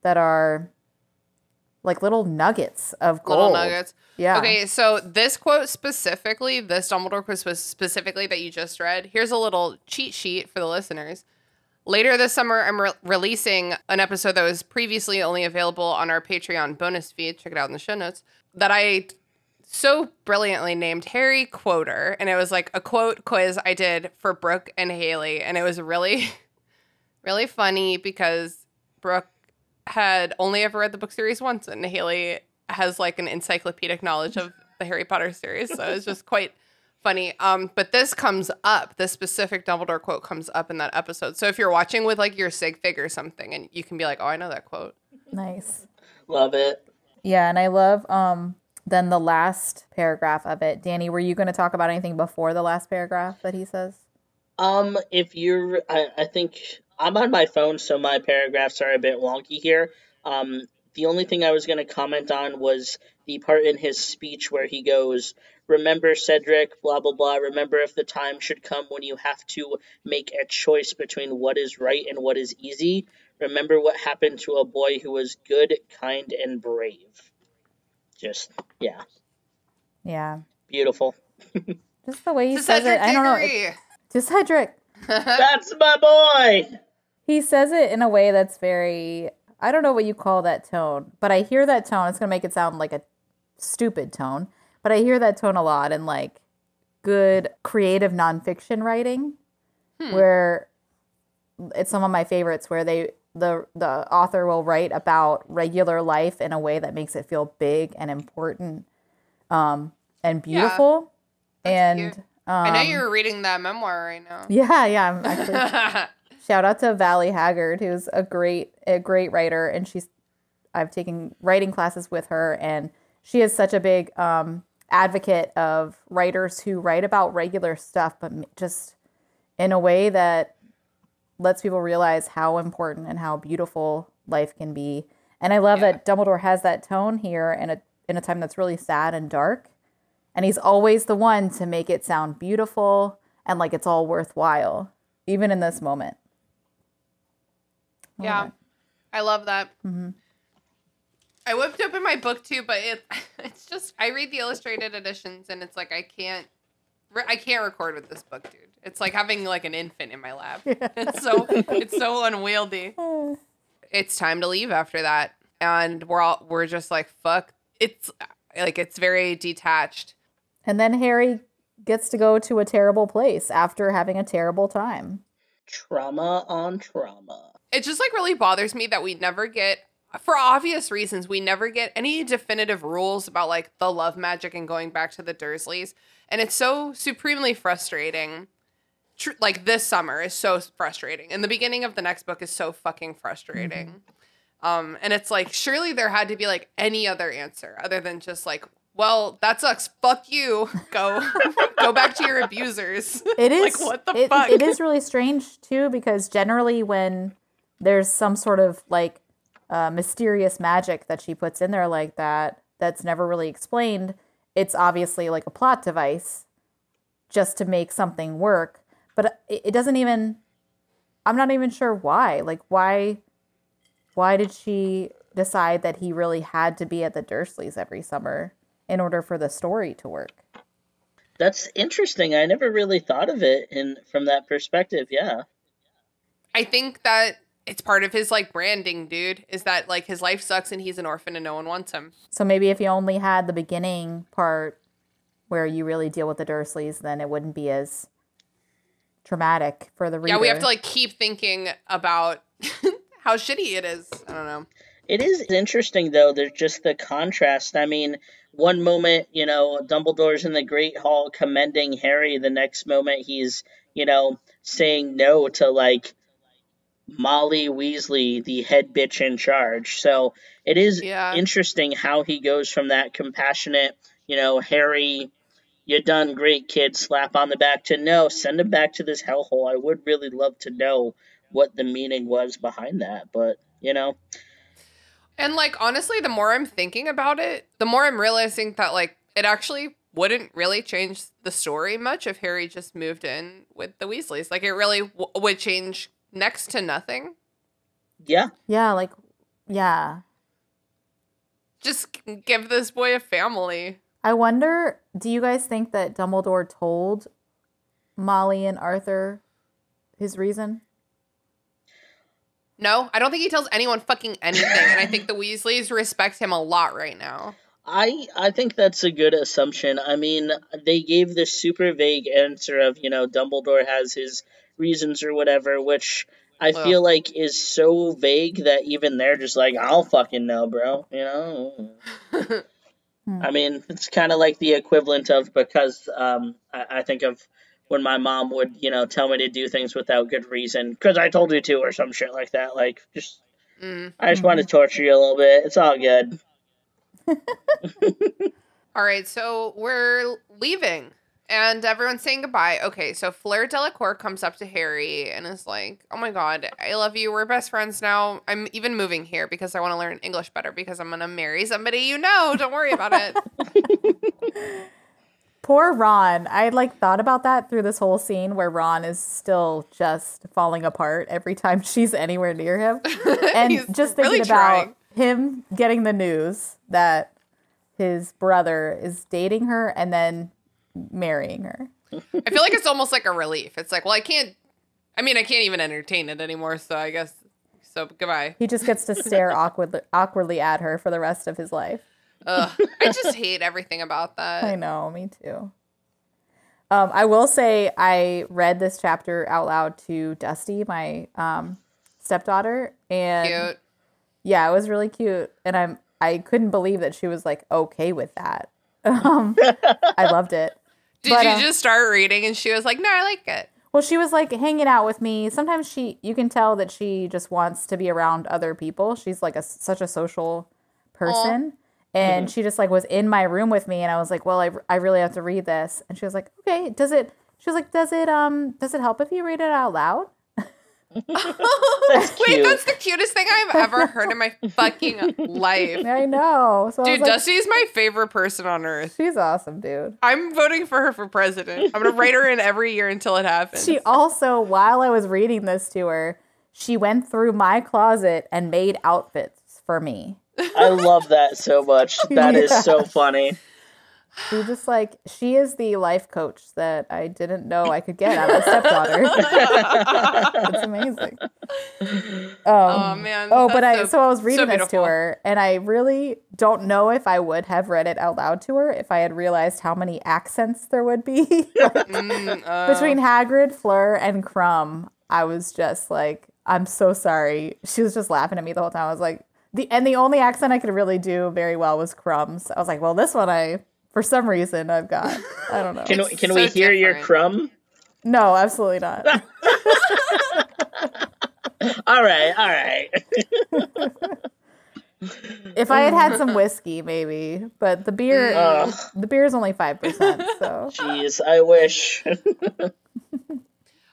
that are like little nuggets of gold.
Little nuggets.
Yeah.
Okay, so this quote specifically, this Dumbledore quote specifically that you just read, here's a little cheat sheet for the listeners. Later this summer, I'm re- releasing an episode that was previously only available on our Patreon bonus feed. Check it out in the show notes. That I so brilliantly named Harry Quoter. And it was like a quote quiz I did for Brooke and Haley. And it was really, really funny because Brooke had only ever read the book series once, and Haley has like an encyclopedic knowledge of the Harry Potter series. So it's just quite funny. Um, but this comes up, this specific Dumbledore quote comes up in that episode. So if you're watching with like your sig fig or something, and you can be like, oh, I know that quote.
Nice.
Love it.
Yeah, and I love um then the last paragraph of it. Danni, were you going to talk about anything before the last paragraph that he says?
Um, if you're, I, I think I'm on my phone, so my paragraphs are a bit wonky here. Um, the only thing I was going to comment on was the part in his speech where he goes, Remember, Cedric, blah, blah, blah. Remember if the time should come when you have to make a choice between what is right and what is easy. Remember what happened to a boy who was good, kind, and brave. Just, yeah,
Yeah.
beautiful.
Just the way he
To
says it. I don't know.
Diggory.
it- To Cedric.
That's my boy!
He says it in a way that's very I don't know what you call that tone, but I hear that tone. It's going to make it sound like a stupid tone, but I hear that tone a lot in like good creative nonfiction writing where it's some of my favorites where they the the author will write about regular life in a way that makes it feel big and important um and beautiful. And um,
I know you're reading that memoir right now.
yeah yeah i'm actually shout out to Valley Haggard, who's a great a great writer, and she's I've taken writing classes with her, and she is such a big um, advocate of writers who write about regular stuff, but just in a way that lets people realize how important and how beautiful life can be. And I love that Dumbledore has that tone here in a in a time that's really sad and dark, and he's always the one to make it sound beautiful and like it's all worthwhile, even in this moment. Love
Yeah,
it.
I love that.
Mm-hmm.
I whipped open my book too, but it it's just I read the illustrated editions and it's like I can't I can't record with this book, dude. It's like having like an infant in my lap. It's so it's so unwieldy. Uh. It's time to leave after that, and we're all we're just like fuck. It's like it's very detached.
And then Harry gets to go to a terrible place after having a terrible time.
Trauma on trauma.
it just like really bothers me that we never get for obvious reasons we never get any definitive rules about like the love magic and going back to the dursleys and it's so supremely frustrating Tr- like this summer is so frustrating and the beginning of the next book is so fucking frustrating. Um and it's like surely there had to be like any other answer other than just like well that sucks fuck you go go back to your abusers.
It is
like what the
it,
fuck?
it is really strange too because generally when there's some sort of like uh, mysterious magic that she puts in there like that that's never really explained, it's obviously like a plot device just to make something work. But it, it doesn't even. I'm not even sure why. Like why. Why did she decide that he really had to be at the Dursleys every summer in order for the story to work?
That's interesting. I never really thought of it in from that perspective. Yeah.
I think that it's part of his like branding, dude. Is that like his life sucks and he's an orphan and no one wants him.
So maybe if you only had the beginning part where you really deal with the Dursleys, then it wouldn't be as traumatic for the reader.
Yeah, we have to like keep thinking about how shitty it is. I don't know.
It is interesting though. There's just the contrast. I mean, one moment, you know, Dumbledore's in the Great Hall commending Harry. The next moment, he's, you know, saying no to like Molly Weasley, the head bitch in charge. So it is
Yeah.
interesting how he goes from that compassionate, you know, Harry, you done great, kid, slap on the back to no, send him back to this hellhole. I would really love to know what the meaning was behind that, but you know,
And like honestly, the more I'm thinking about it, the more I'm realizing that like it actually wouldn't really change the story much if Harry just moved in with the Weasleys. Like it really w- would change next to nothing.
yeah,
Yeah, like, yeah.
Just give this boy a family.
I wonder, do you guys think that Dumbledore told Molly and Arthur his reason?
No, I don't think he tells anyone fucking anything, and I think the Weasleys respect him a lot right now.
I I think that's a good assumption. I mean, they gave this super vague answer of, you know, Dumbledore has his reasons or whatever, which I
Ugh.
feel like is so vague that even they're just like, I'll fucking know, bro. You know? I mean, it's kind of like the equivalent of because um, I, I think of when my mom would, you know, tell me to do things without good reason because I told you to or some shit like that. Like, just,
Mm.
I just want to torture you a little bit. It's all good.
All right, so we're leaving and everyone's saying goodbye. Okay, so Fleur Delacour comes up to Harry and is like, Oh my god, I love you. We're best friends now. I'm even moving here because I want to learn English better because I'm going to marry somebody you know. Don't worry about it.
Poor Ron. I had like thought about that through this whole scene where Ron is still just falling apart every time she's anywhere near him. And
He's
just thinking
really
about
trying.
him getting the news that his brother is dating her and then marrying her.
I feel like it's almost like a relief. It's like, well, I can't, I mean, I can't even entertain it anymore. So I guess, so goodbye.
He just gets to stare awkwardly, awkwardly at her for the rest of his life.
Ugh, I just hate everything about that.
I know, me too. Um, I will say I read this chapter out loud to Dusty, my um, stepdaughter, and
Cute.
yeah, it was really cute, and I'm I couldn't believe that she was like okay with that. Um, I loved it.
Did
But,
you
uh,
just start reading and she was like, no, I like it?
Well, she was like hanging out with me. Sometimes she, you can tell that she just wants to be around other people. She's like a such a social person. And she just like was in my room with me and I was like, "Well, I, I really have to read this." And she was like, "Okay, does it She was like, "Does it um does it help if you read it out loud?"
That's
Wait,
cute.
that's the cutest thing I've ever heard in my fucking life.
I know. So I
Dude,
was like,
Dusty's my favorite person on earth.
she's awesome, dude.
I'm voting for her for president. I'm gonna write her in every year until it happens.
She also, while I was reading this to her, she went through my closet and made outfits for me.
I love that so much. That is so funny.
She just like she is the life coach that I didn't know I could get out of a stepdaughter. it's amazing.
oh man.
Oh, but I
that's
so I was reading this to her, and I really don't know if I would have read it out loud to her if I had realized how many accents there would be
Mm, uh,
between Hagrid, Fleur, and Krum. I was just like, I'm so sorry. She was just laughing at me the whole time. I was like, the and the only accent I could really do very well was Krum's. I was like, well, this one I for some reason I've got. I don't know.
Can,
It's
can
so
we hear your Krum?
no, absolutely not.
All right, all right.
If I had had some whiskey, maybe, but the beer,
Ugh.
the beer is only five percent. So
Jeez, I wish.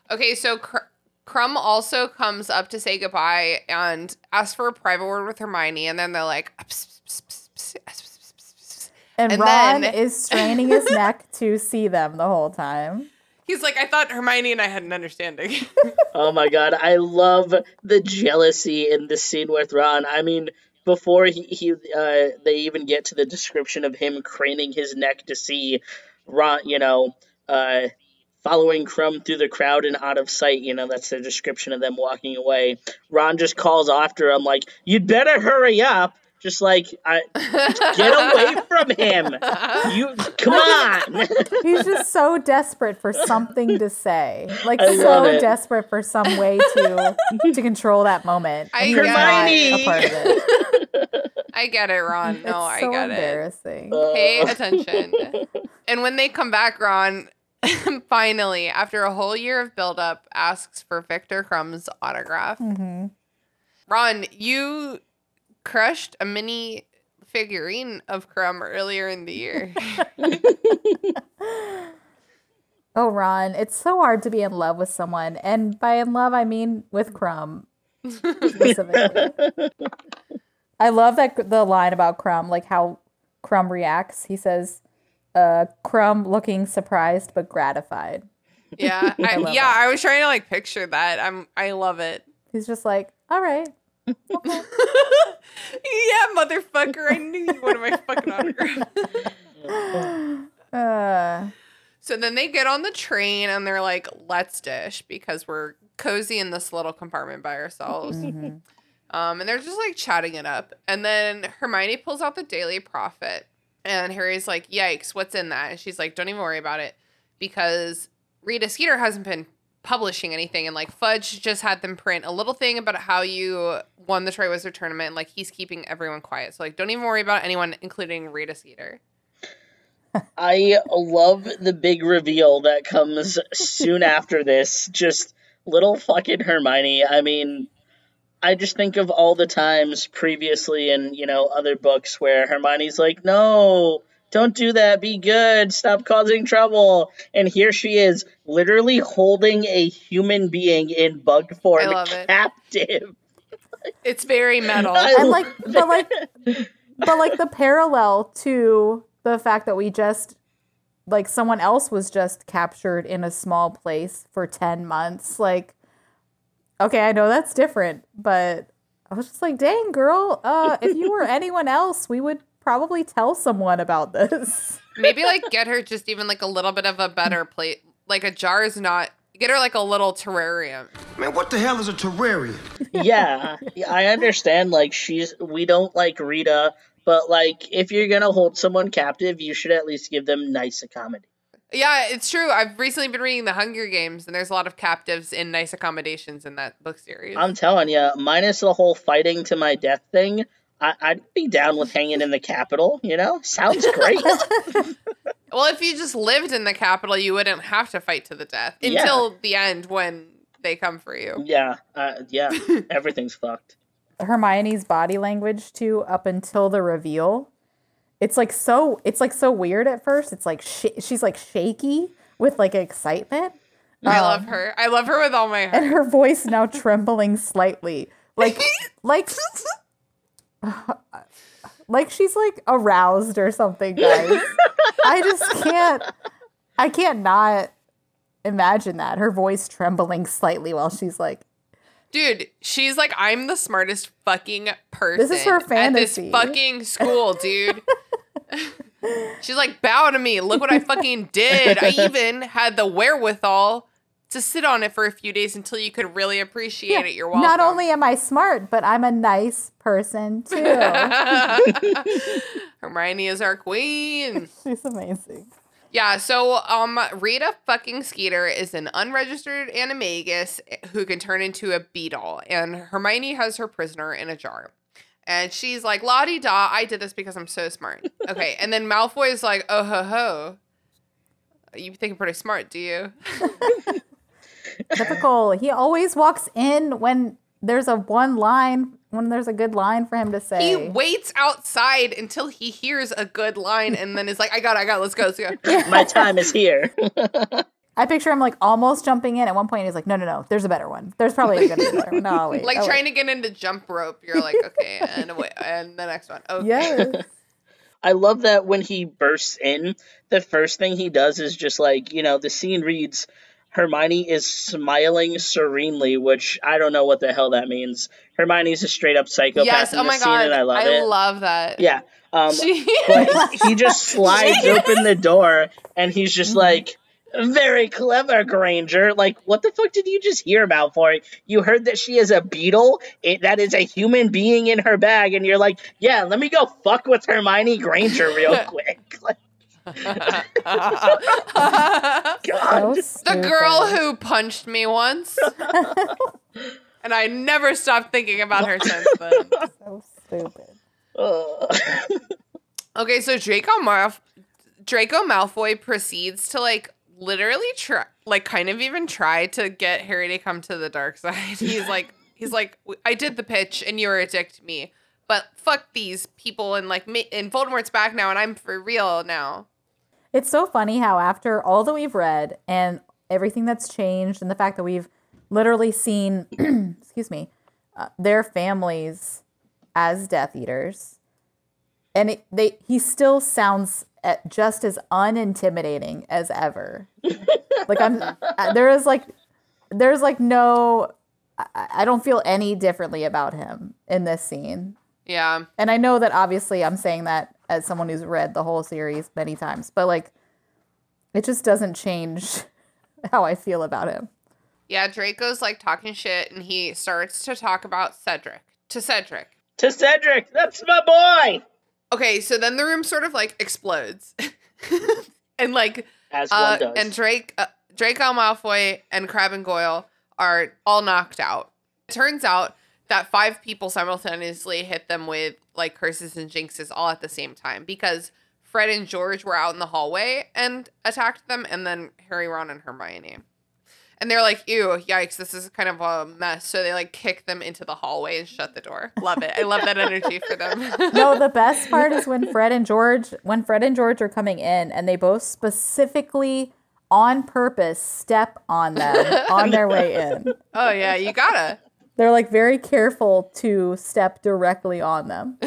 Okay, so Cr- Krum also comes up to say goodbye and asks for a private word with Hermione, and then they're like, "Ps, ps, ps,
And,
And
Ron
then-
is straining his neck to see them the whole time.
he's like, I thought Hermione and I had an understanding.
Oh my god, I love the jealousy in this scene with Ron. I mean, before he, he uh, they even get to the description of him craning his neck to see Ron, you know, uh, following Krum through the crowd and out of sight. You know, that's the description of them walking away. Ron just calls after him like, "You'd better hurry up." Just like, I get away from him. You come on.
He's just so desperate for something to say. Like
I love
so
it.
desperate for some way to to control that moment.
I
And he's not
Hermione!
a part of it.
I get it, Ron. No,
it's
I
so
get it.
embarrassing.
Pay attention. and when they come back, Ron finally, after a whole year of buildup, asks for Viktor Krum's autograph.
hmm
Ron, you crushed a mini figurine of Krum earlier in the year.
Oh, Ron, it's so hard to be in love with someone, and by in love I mean with Krum. I love that the line about Krum, like how Krum reacts. He says, uh, "Krum looking surprised but gratified."
yeah, I,
love
yeah.
that.
I was trying to like picture that. I'm. I love it.
He's just like, "All right."
yeah, motherfucker. I knew you wanted my fucking autograph.
Uh,
So then they get on the train and they're like, let's dish because we're cozy in this little compartment by ourselves.
mhm.
Um, and they're just like chatting it up. And then Hermione pulls out the Daily Prophet. And Harry's like, yikes, what's in that? And she's like, don't even worry about it because Rita Skeeter hasn't been publishing anything. And like Fudge just had them print a little thing about how you won the Triwizard Tournament. And like he's keeping everyone quiet. So like, don't even worry about anyone, including Rita Skeeter.
I love the big reveal that comes soon after this. Just little fucking Hermione. I mean, I just think of all the times previously in, you know, other books where Hermione's like, no, don't do that. Be good. Stop causing trouble. And here she is, literally holding a human being in bug form
I love it.
captive.
It's very metal.
I
and like, but like, but like the parallel to the fact that we just like someone else was just captured in a small place for 10 months like okay i know that's different but i was just like dang girl uh if you were anyone else we would probably tell someone about this
Maybe like get her just even like a little bit of a better plate. Like a jar is not. Get her like a little terrarium.
Man, what the hell is a terrarium?
yeah, I understand. Like she's, we don't like Rita, but like if you're gonna hold someone captive, you should at least give them nice accommodation.
Yeah, it's true. I've recently been reading the Hunger Games, and there's a lot of captives in nice accommodations in that book series.
I'm telling you, minus the whole fighting to my death thing, I- I'd be down with hanging in the capital. You know, sounds great.
well, if you just lived in the capital, you wouldn't have to fight to the death
Yeah.
until the end when they come for you.
yeah, uh, yeah, everything's fucked.
hermione's body language too up until the reveal it's like so it's like so weird at first it's like sh- she's like shaky with like excitement
I
Um,
love her. I love her with all my
and her voice now trembling slightly like like like she's like aroused or something guys i just can't i can't not imagine that her voice trembling slightly while she's like
Dude, she's like, I'm the smartest fucking person.
This is her
At this fucking school, dude. she's like, bow to me. Look what I fucking did. I even had the wherewithal to sit on it for a few days until you could really appreciate it. You're welcome.
not only am i smart but i'm a nice person too
Hermione is our queen.
she's amazing
Yeah, so um Rita fucking Skeeter is an unregistered animagus who can turn into a beetle, and Hermione has her prisoner in a jar. And she's like, La di da, I did this because I'm so smart. Okay, and then Malfoy is like, oh ho ho. You think I'm pretty smart, do you?
Typical he always walks in when there's a one line when there's a good line for him to say.
He waits outside until he hears a good line and then is like, I got it, I got it, let's go, let's go.
My time is here.
I picture him like almost jumping in. At one point, he's like, "No, no, no. There's a better one. There's probably a good one. No, I'll wait.
Like
I'll wait."
trying to get into jump rope. You're like, okay, and wait, and the next one. Okay.
Yes.
I love that when he bursts in, the first thing he does is just like, you know, the scene reads Hermione is smiling serenely, which I don't know what the hell that means. Hermione's a straight up psychopath
Yes.
in
Oh my
scene,
god.
and I love
I
it.
love that.
yeah, Um, but he just slides open the door and he's just like, very clever, Granger. Like, what the fuck did you just hear about for it? You heard that she is a beetle? It, that is a human being in her bag, and you're like, yeah, let me go fuck with Hermione Granger real quick. Like, God.
So
the girl who punched me once. and I never stopped thinking about her since then.
So stupid.
Okay, so Draco Malf- Draco Malfoy proceeds to like literally try, like kind of even try to get Harry to come to the dark side. He's like, he's like, I did the pitch and you're a dick to me, but fuck these people and like, me- and Voldemort's back now and I'm for real now.
It's so funny how after all that we've read and everything that's changed, and the fact that we've literally seen, excuse me, uh, their families as Death Eaters, and it, they he still sounds uh, just as unintimidating as ever. like I'm, uh, there is like, there's like no, I, I don't feel any differently about him in this scene.
Yeah.
And I know that obviously I'm saying that as someone who's read the whole series many times, but like it just doesn't change how I feel about him.
Yeah, Draco's like talking shit and he starts to talk about Cedric. To Cedric.
to Cedric, that's my boy!
Okay, so then the room sort of like explodes. and like
As one
uh,
does.
and Drake uh, Draco Malfoy and Crabbe and Goyle are all knocked out. It turns out that five people simultaneously hit them with like curses and jinxes all at the same time because Fred and George were out in the hallway and attacked them, and then Harry, Ron, and Hermione. And they're like, ew, yikes, this is kind of a mess. So they like kick them into the hallway and shut the door. Love it. I love that energy for them.
No, the best part is when Fred and George, when Fred and George are coming in and they both specifically on purpose step on them on their way in.
oh, yeah, you gotta.
They're like very careful to step directly on them.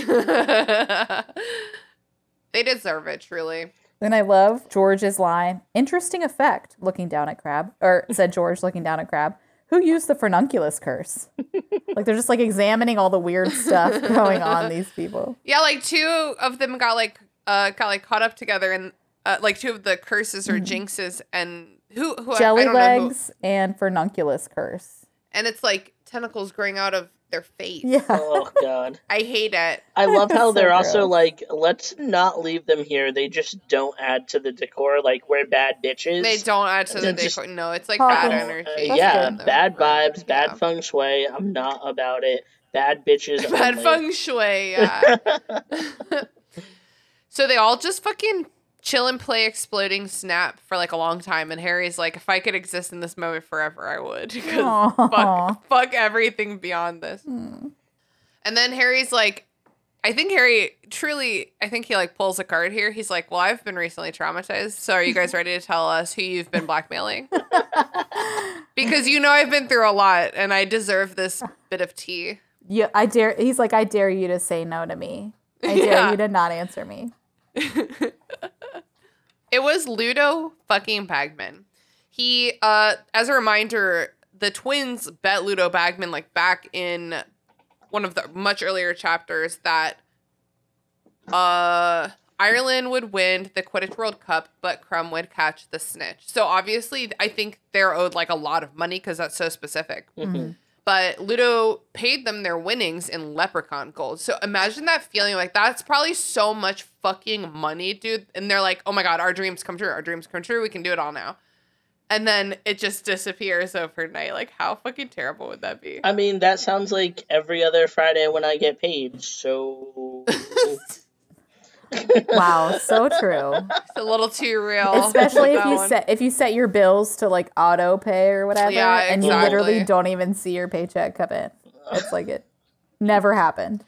they deserve it, truly.
And I love George's line. Interesting effect, looking down at Crabbe, or said George looking down at Crabbe. Who used the furnunculus curse? like they're just like examining all the weird stuff going on. These people.
Yeah, like two of them got like uh got like caught up together and uh, like two of the curses or jinxes and who who I- I
Jelly
don't know who-
legs and furnunculus curse.
and it's like tentacles growing out of their face.
Yeah.
oh, God.
I hate it.
I love how
So
they're also like, let's not leave them here. They just don't add to the decor. Like, we're bad bitches.
They don't add to the
just-
decor. No, it's like bad
uh,
Uh,
energy.
Yeah,
good.
bad vibes, bad
Yeah.
feng shui. I'm not about it. Bad bitches.
Bad
only.
feng shui. Yeah. so they all just fucking chill and play exploding snap for like a long time, and Harry's like, if I could exist in this moment forever, I would. 'Cause
Aw.
fuck, fuck everything beyond this. Hmm. And then Harry's like, I think Harry truly, I think he like pulls a card here. He's like, well, I've been recently traumatized. So are you guys ready to tell us who you've been blackmailing? because you know I've been through a lot and I deserve this bit of tea.
Yeah, I dare. He's like, I dare you to say no to me. I dare
Yeah.
you to not answer me.
It was Ludo fucking Bagman. He, uh, as a reminder, the twins bet Ludo Bagman like back in one of the much earlier chapters that uh Ireland would win the Quidditch World Cup, but Krum would catch the snitch. So obviously, I think they're owed like a lot of money because that's so specific. But Ludo paid them their winnings in leprechaun gold. So imagine that feeling like that's probably so much fucking money, dude. And they're like, oh my God, our dreams come true. Our dreams come true. We can do it all now. And then it just disappears overnight. Like, how fucking terrible would that be?
I mean, that sounds like every other Friday when I get paid. So.
Wow, so true.
It's a little too real.
Especially if you
one.
set if you set your bills to like auto pay or whatever,
Yeah,
and you literally don't even see your paycheck come in. It's like it never happened.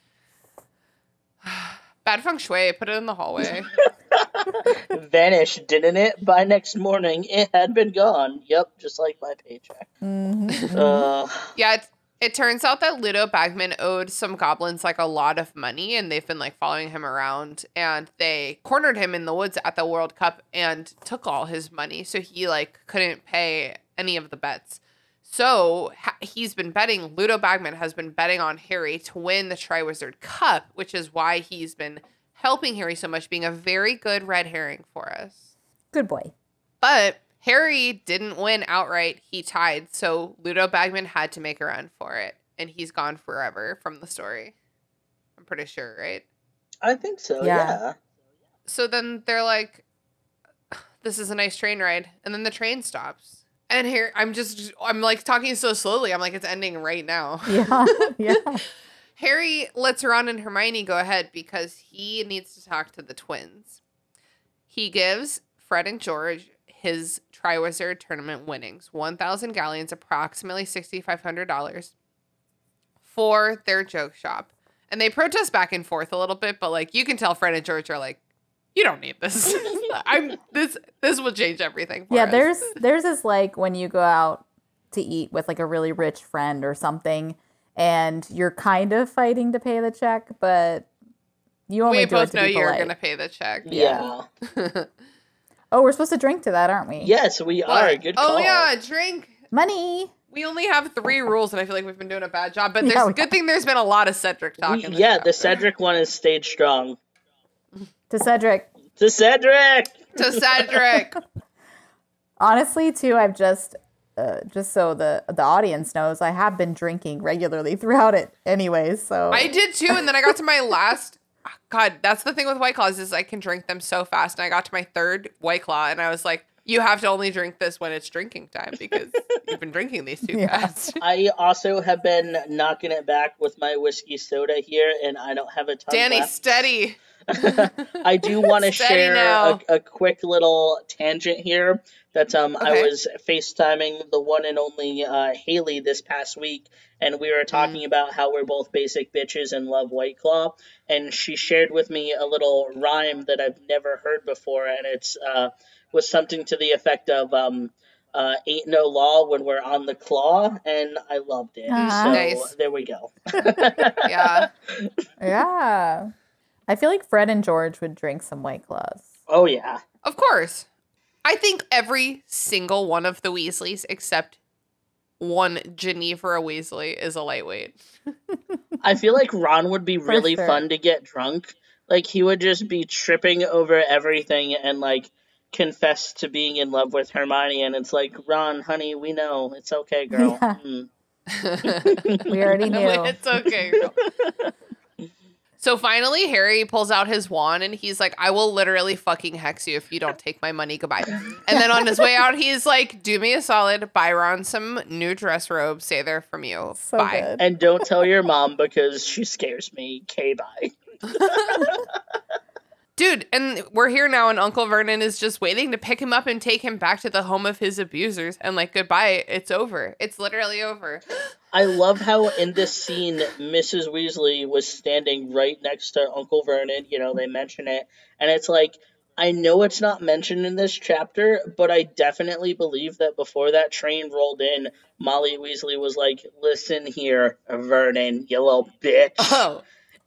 Bad feng shui. Put it in the hallway.
vanished, didn't it? By next morning, it had been gone. Yep, just like my paycheck. Uh,
Yeah, it, it turns out that Ludo Bagman owed some goblins like a lot of money and they've been like following him around and they cornered him in the woods at the World Cup and took all his money so he like couldn't pay any of the bets. So ha- he's been betting Ludo Bagman has been betting on Harry to win the Triwizard Cup, which is why he's been helping Harry so much, being a very good red herring for us.
Good boy.
But Harry didn't win outright. He tied. So Ludo Bagman had to make a run for it. And he's gone forever from the story. I'm pretty sure, right?
I think so.
Yeah.
Yeah.
So then they're like, this is a nice train ride. And then the train stops. And here, I'm just, I'm like talking so slowly. I'm like, it's ending right now.
Yeah. yeah.
Harry lets Ron and Hermione go ahead because he needs to talk to the twins. He gives Fred and George his Triwizard tournament winnings 1,000 galleons, approximately $6,500, for their joke shop. And they protest back and forth a little bit, but like you can tell Fred and George are like, you don't need this. I'm this this will change everything. For
yeah,
us."
there's there's this like when you go out to eat with like a really rich friend or something, and you're kind of fighting to pay the check, but you only
we
do it
both
to
know
be
you're
polite.
gonna pay the check.
Yeah.
Oh, we're supposed to drink to that, aren't we?
Yes, we are. Good call.
Oh yeah, drink.
Money.
We only have three rules, and I feel like we've been doing a bad job. But there's
we
good thing there's been a lot of Cedric talk.
We-
in this
yeah, the. Cedric one is stayed strong.
To Cedric.
To Cedric!
to Cedric.
Honestly, too, I've just uh, just so the the audience knows, I have been drinking regularly throughout it, anyways. So
I did too, and then I got to my last. God, that's the thing with White Claws is I can drink them so fast, and I got to my third White Claw, and I was like, "You have to only drink this when it's drinking time because you've been drinking these too
Yeah.
fast."
I also have been knocking it back with my whiskey soda here, and I don't have a ton
Danni,
left.
steady.
I do want to share a, a quick little tangent here. That um, I was FaceTiming the one and only uh, Haley this past week, and we were talking about how we're both basic bitches and love White Claw. And she shared with me a little rhyme that I've never heard before, and it's uh, was something to the effect of um, uh, "Ain't no law when we're on the claw," and I loved it.
Uh-huh.
So
Nice.
there we go.
Yeah.
yeah, I feel like Fred and George would drink some White Claws.
Oh yeah.
Of course. I think every single one of the Weasleys except one Ginevra Weasley is a lightweight.
I feel like Ron would be really
sure.
fun to get drunk. Like he would just be tripping over everything and like confess to being in love with Hermione and it's like, Ron, honey, we know. It's okay, girl.
Yeah.
Mm.
We already knew.
it's okay. girl. So finally, Harry pulls out his wand and he's like, I will literally fucking hex you if you don't take my money. Goodbye. And then on his way out, he's like, Do me a solid, buy Ron some new dress robes, say they're from you.
so
Bye.
good.
And don't tell your mom because she scares me. K bye.
Dude, and we're here now, and Uncle Vernon is just waiting to pick him up and take him back to the home of his abusers. And like, goodbye, it's over. It's literally over.
I love how in this scene Mrs. Weasley was standing right next to Uncle Vernon. You know, they mention it. And it's like, I know it's not mentioned in this chapter, but I definitely believe that before that train rolled in, Molly Weasley was like, Listen here, Vernon, you little bitch.
Oh,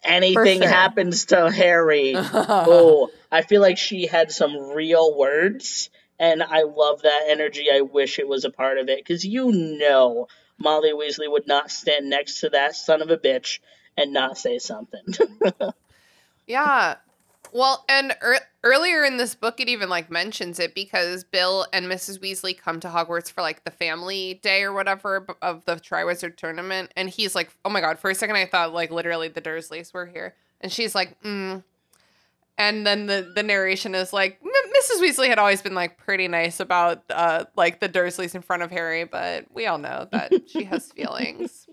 Anything
sure.
happens to Harry. oh, I feel like she had some real words. And I love that energy. I wish it was a part of it. Because you know Molly Weasley would not stand next to that son of a bitch and not say something.
yeah. Well, and ear earlier in this book, it even like mentions it because Bill and Mrs. Weasley come to Hogwarts for like the family day or whatever of the Triwizard tournament, and he's like, "Oh my god!" For a second, I thought like literally the Dursleys were here, and she's like, "Mm." And then the the narration is like, "M- Mrs. Weasley had always been like pretty nice about uh like the Dursleys in front of Harry, but we all know that she has feelings.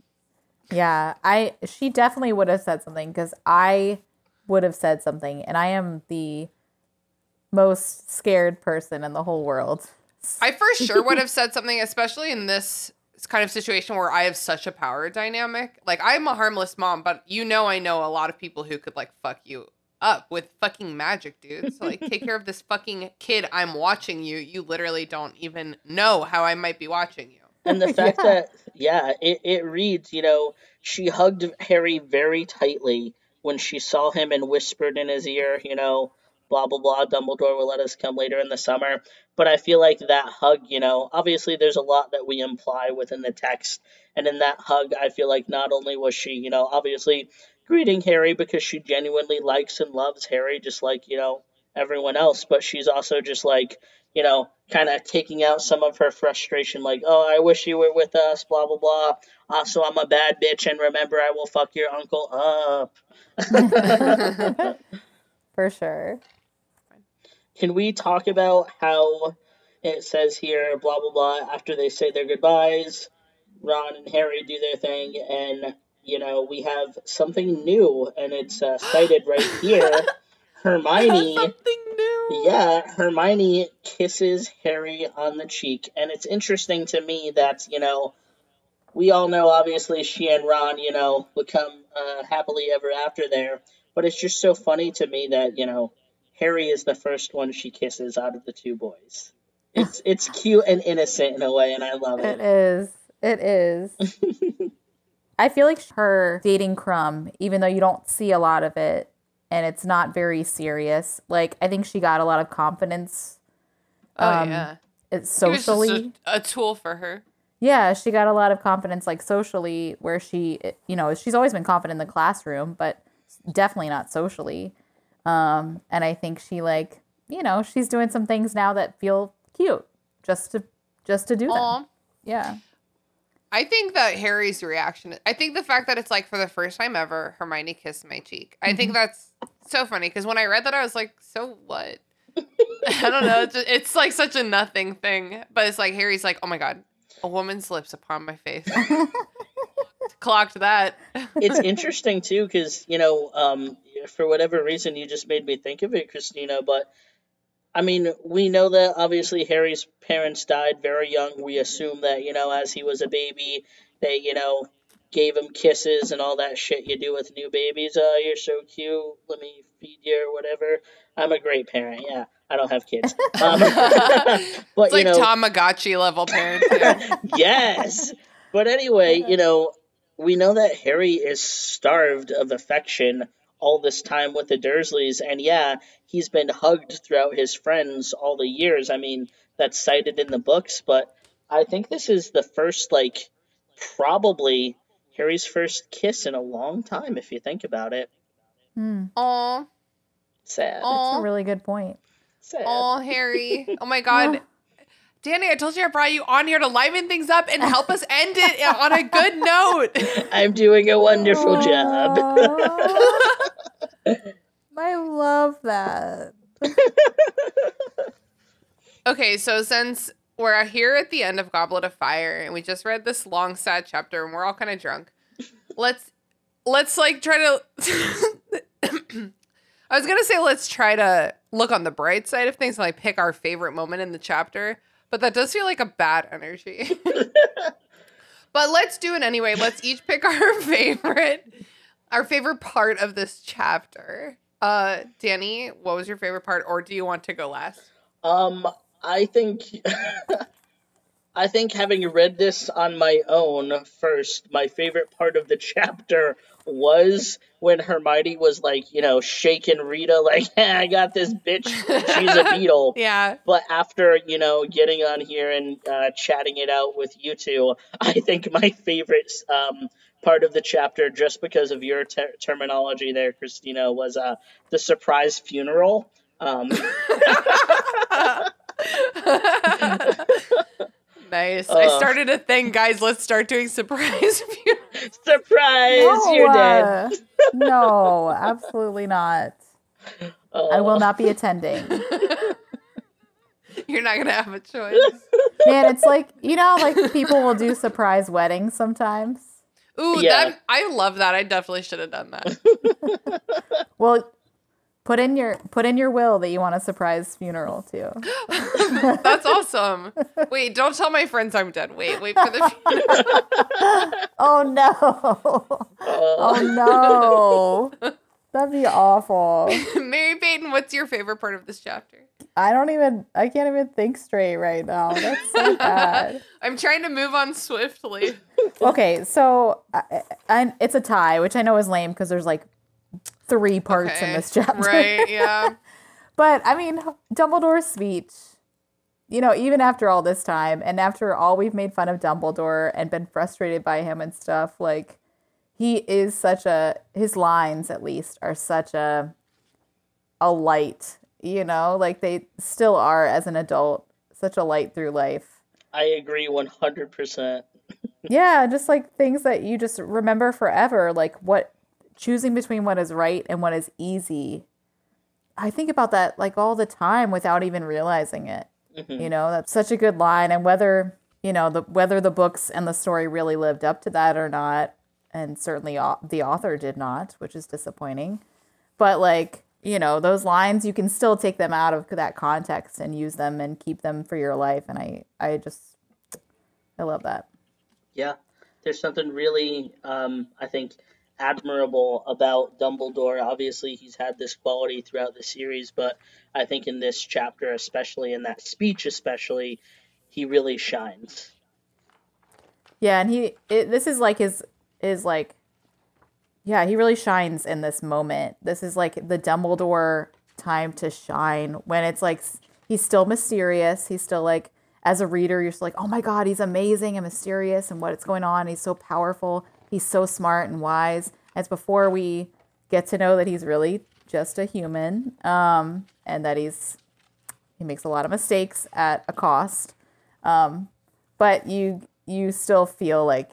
Yeah, I she definitely would have said something because I would have said something, and I am the most scared person in the whole world.
I for sure would have said something, especially in this kind of situation where I have such a power dynamic. Like I'm a harmless mom, but you know I know a lot of people who could like fuck you up with fucking magic, dude. So like take care of this fucking kid I'm watching you. You literally don't even know how I might be watching you.
and the fact that, yeah, it, it reads, you know, she hugged Harry very tightly when she saw him and whispered in his ear, you know, blah, blah, blah, Dumbledore will let us come later in the summer. But I feel like that hug, you know, obviously there's a lot that we imply within the text. And in that hug, I feel like not only was she, you know, obviously greeting Harry because she genuinely likes and loves Harry, just like, you know, everyone else. But she's also just like, you know, kind of taking out some of her frustration, like, oh, I wish you were with us, blah, blah, blah. Also, I'm a bad bitch, and remember, I will fuck your uncle up.
For sure.
Can we talk about how it says here, blah, blah, blah, after they say their goodbyes, Ron and Harry do their thing, and, you know, we have something new, and it's uh, cited right here. Hermione.
Something new.
Yeah, Hermione kisses Harry on the cheek, and it's interesting to me that you know, we all know obviously she and Ron, you know, become uh, happily ever after there, but it's just so funny to me that you know, Harry is the first one she kisses out of the two boys. It's it's cute and innocent in a way, and I love
It
it.
is. It is. I feel like her dating Krum, even though you don't see a lot of it and it's not very serious, like I think she got a lot of confidence
Oh
Um,
yeah.
it,
It just
socially.
a, a tool for her.
Yeah, she got a lot of confidence, like socially, where she, you know, she's always been confident in the classroom, but definitely not socially. Um, and I think she, like, you know, she's doing some things now that feel cute, just to, just to do them. Yeah,
I think that Harry's reaction. I think the fact that it's like for the first time ever, Hermione kissed my cheek. I think that's so funny because when I read that, I was like, "So what?" I don't know. It's, just, it's like such a nothing thing, but it's like Harry's like, "Oh my god, a woman's lips upon my face." Clocked that.
it's interesting too because you know um, for whatever reason you just made me think of it christina but i mean we know that obviously harry's parents died very young. We assume that you know as he was a baby they you know gave him kisses and all that shit you do with new babies. Oh you're so cute. Let me feed you or whatever. I'm a great parent. Yeah i don't have kids. Um, but
It's like
you know
Tamagotchi level parenting.
yes. But anyway, you know, we know that Harry is starved of affection all this time with the Dursleys, and yeah, he's been hugged throughout his friends all the years. I mean, that's cited in the books, but I think this is the first, like, probably Harry's first kiss in a long time, if you think about it. Hmm.
Aw,
Sad.
that's a really good point.
Sad.
aw, Harry. Oh my god. Danni, I told you I brought you on here to liven things up and help us end it on a good note.
I'm doing a wonderful job.
I love that.
Okay, so since we're here at the end of Goblet of Fire and we just read this long sad chapter and we're all kind of drunk, let's let's like try to I was going to say let's try to look on the bright side of things and like pick our favorite moment in the chapter, but that does feel like a bad energy. but let's do it anyway. Let's each pick our favorite our favorite part of this chapter. Uh Danni, what was your favorite part or do you want to go last?
Um, I think I think having read this on my own first, my favorite part of the chapter was when Hermione was like, you know, shaking Rita like, hey, I got this bitch, she's a beetle.
Yeah.
But after, you know, getting on here and uh, chatting it out with you two, I think my favorite um, part of the chapter, just because of your ter- terminology there, Christina, was uh, the surprise funeral. Um,
Nice. I
Uh.
started a thing, guys. Let's start doing surprise funerals.
surprise, you're dead.
uh, no, absolutely not. I will not be attending.
You're not gonna have a choice.
Man, it's like you know, like people will do surprise weddings sometimes.
Ooh,
Yeah.
that I love that. I definitely should have done that.
Well, put in your put in your will that you want a surprise funeral too.
That's awesome. Wait, don't tell my friends I'm dead. Wait, wait for the funeral.
Oh no! Oh. oh no! That'd be awful.
Mary Peyton, what's your favorite part of this chapter?
I don't even. I can't even think straight right now. That's so bad.
I'm trying to move on swiftly.
Okay, so I, I, it's a tie, which I know is lame because there's like three parts in this chapter.
Right, yeah.
But I mean, Dumbledore's speech, you know, even after all this time and after all we've made fun of Dumbledore and been frustrated by him and stuff, like he is such a his lines at least are such a a light, you know, like they still are as an adult, such a light through life.
I agree 100%.
yeah, just like things that you just remember forever, like what choosing between what is right and what is easy. I think about that like all the time without even realizing it. You know, that's such a good line and whether, you know, the whether the books and the story really lived up to that or not, and certainly au- the author did not, which is disappointing. But like, you know, those lines you can still take them out of that context and use them and keep them for your life and I I just I love that.
Yeah, there's something really, um, I think, admirable about Dumbledore. Obviously, he's had this quality throughout the series, but I think in this chapter, especially in that speech, especially, he really shines.
Yeah, and he it, this is like his is like yeah, he really shines in this moment. This is like the Dumbledore time to shine when it's like he's still mysterious. He's still like as a reader, you're just like, "Oh my god, he's amazing and mysterious and what's going on. He's so powerful. He's so smart and wise." It's before we get to know that he's really just a human um and that he's he makes a lot of mistakes at a cost. Um but you you still feel like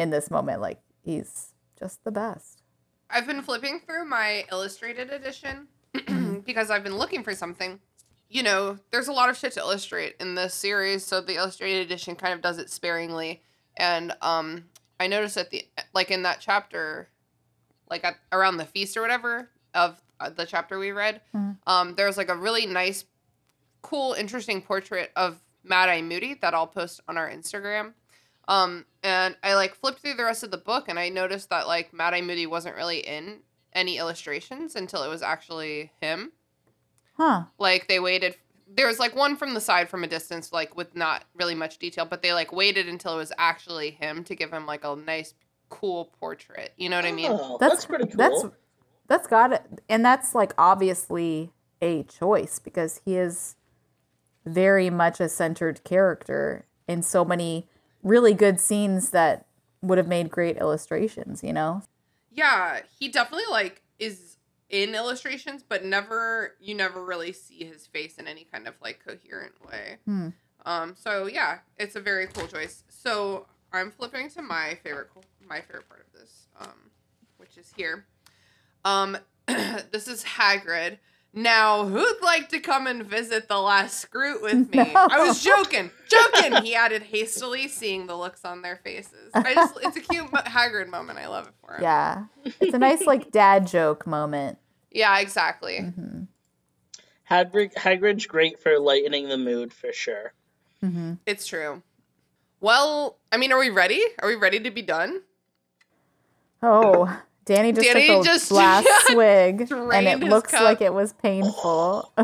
in this moment like he's just the best.
I've been flipping through my illustrated edition because I've been looking for something. You know, there's a lot of shit to illustrate in this series, so the illustrated edition kind of does it sparingly. And um, I noticed at the like in that chapter, like at, around the feast or whatever of uh, the chapter we read, um, there was like a really nice, cool, interesting portrait of Mad Eye Moody that I'll post on our Instagram. Um, and I like flipped through the rest of the book and I noticed that like Mad Eye Moody wasn't really in any illustrations until it was actually him.
Huh.
Like they waited there was like one from the side from a distance, like with not really much detail, but they like waited until it was actually him to give him like a nice cool portrait. You know what I mean?
Oh, that's, pretty cool.
That's that's got it, and that's like obviously a choice because he is very much a centered character in so many really good scenes that would have made great illustrations. You know.
Yeah, he definitely like is in illustrations, but never you never really see his face in any kind of like coherent way.
Hmm.
Um, so yeah, it's a very cool choice. So I'm flipping to my favorite my favorite part of this, um, which is here. Um, this is Hagrid. Now, who'd like to come and visit the last Skrewt with me? I was joking, joking. He added hastily, seeing the looks on their faces. I just—it's a cute mo- Hagrid moment. I love it for him.
Yeah, it's a nice like dad joke moment.
Yeah, exactly.
Mm-hmm.
Hagrid, Hagrid's great for lightening the mood for sure. Mm-hmm.
It's true. Well, I mean, are we ready? Are we ready to be done?
Oh, Danni just
Danni
took a
just-
last
yeah,
swig, and it looks
cup.
like it was painful.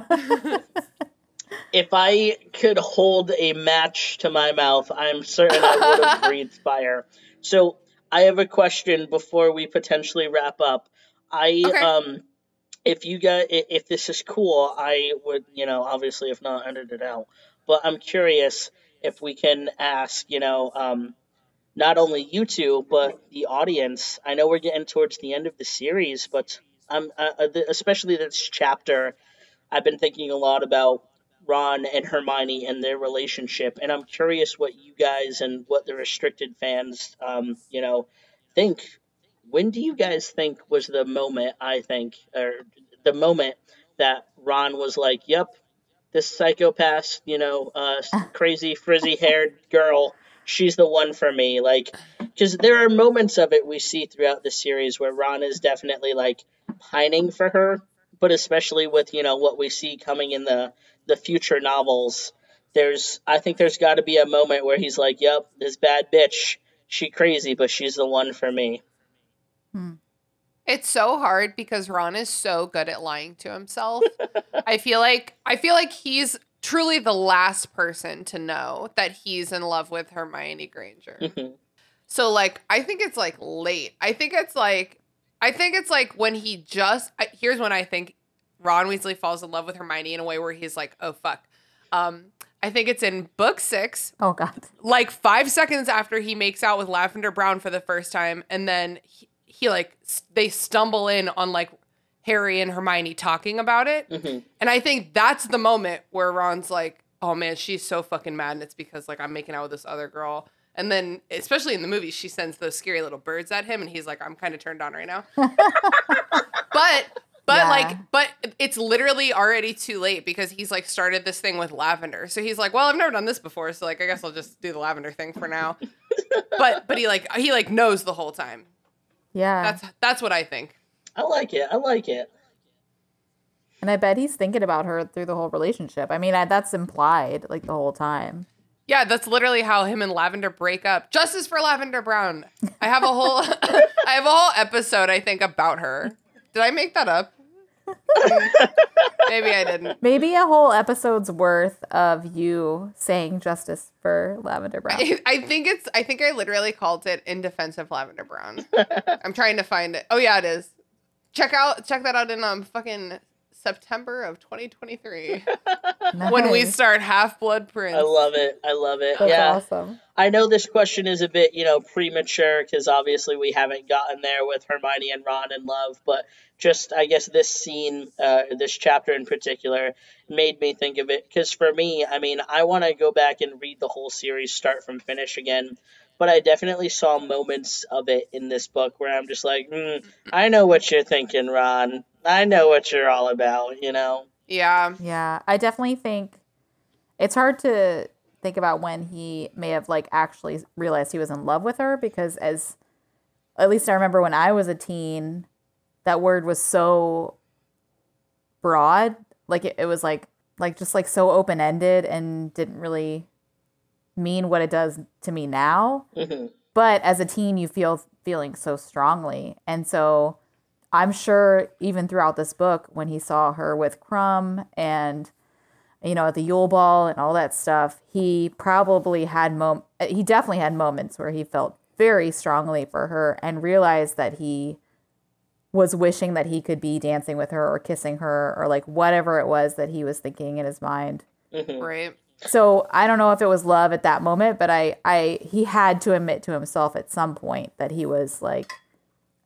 If I could hold a match to my mouth, I'm certain I would have breathed fire. So I have a question before we potentially wrap up. I
Okay.
um, if you guys, i- if this is cool, I would, you know, obviously if not, edit it out. But I'm curious if we can ask, you know, um, not only you two but the audience. I know we're getting towards the end of the series, but um, uh, uh, especially this chapter, I've been thinking a lot about Ron and Hermione and their relationship, and I'm curious what you guys and what the restricted fans, um, you know, think. When do you guys think was the moment? I think, or the moment that Ron was like, "Yep, this psychopath, you know, uh, crazy frizzy-haired girl, she's the one for me." Like, because there are moments of it we see throughout the series where Ron is definitely like pining for her, but especially with you know what we see coming in the the future novels, there's I think there's got to be a moment where he's like, "Yep, this bad bitch, she crazy, but she's the one for me." Hmm.
It's so hard because Ron is so good at lying to himself. I feel like I feel like he's truly the last person to know that he's in love with Hermione Granger. so like I think it's like late. I think it's like I think it's like when he just I, here's when I think Ron Weasley falls in love with Hermione in a way where he's like, "Oh fuck." Um I think it's in book 6
oh God.
like five seconds after he makes out with Lavender Brown for the first time, and then he, he like s- they stumble in on like Harry and Hermione talking about it. Mm-hmm. And I think that's the moment where Ron's like, "Oh man, she's so fucking mad and it's because like I'm making out with this other girl." And then especially in the movie, she sends those scary little birds at him and he's like, "I'm kind of turned on right now." but but
Yeah.
like but it's literally already too late because he's like started this thing with lavender. So he's like, "Well, I've never done this before, so like I guess I'll just do the lavender thing for now." but but he like he like knows the whole time.
Yeah.
That's that's what I think.
I like it. I like it.
and I bet he's thinking about her through the whole relationship. I mean, I, that's implied like the whole time.
Yeah, that's literally how him and Lavender break up. Justice for Lavender Brown. I have a whole I have a whole episode I think about her. Did I make that up? Maybe I didn't.
Maybe a whole episode's worth of you saying justice for Lavender Brown.
I, I think it's I think I literally called it in defense of Lavender Brown. I'm trying to find it. Oh yeah, it is. Check out check that out in um fucking September of 2023 when we start Half Blood Prince.
I love it. I love it.
That's
yeah.
awesome.
I know this question is a bit, you know, premature because obviously we haven't gotten there with Hermione and Ron in love, but just I guess this scene, uh, this chapter in particular, made me think of it. Because for me, I mean, I want to go back and read the whole series start from finish again, but I definitely saw moments of it in this book where I'm just like, mm, I know what you're thinking, Ron. I know what you're all about, you know.
Yeah.
Yeah, I definitely think it's hard to think about when he may have like actually realized he was in love with her because as at least I remember when I was a teen, that word was so broad. Like it, it was like like just like so open ended and didn't really mean what it does to me now.
hmm
But as a teen, you feel feeling so strongly. And so I'm sure even throughout this book, when he saw her with Krum and, you know, at the Yule Ball and all that stuff, he probably had mom he definitely had moments where he felt very strongly for her and realized that he was wishing that he could be dancing with her or kissing her or like whatever it was that he was thinking in his mind
Right.
So I don't know if it was love at that moment, but I, I, he had to admit to himself at some point that he was like,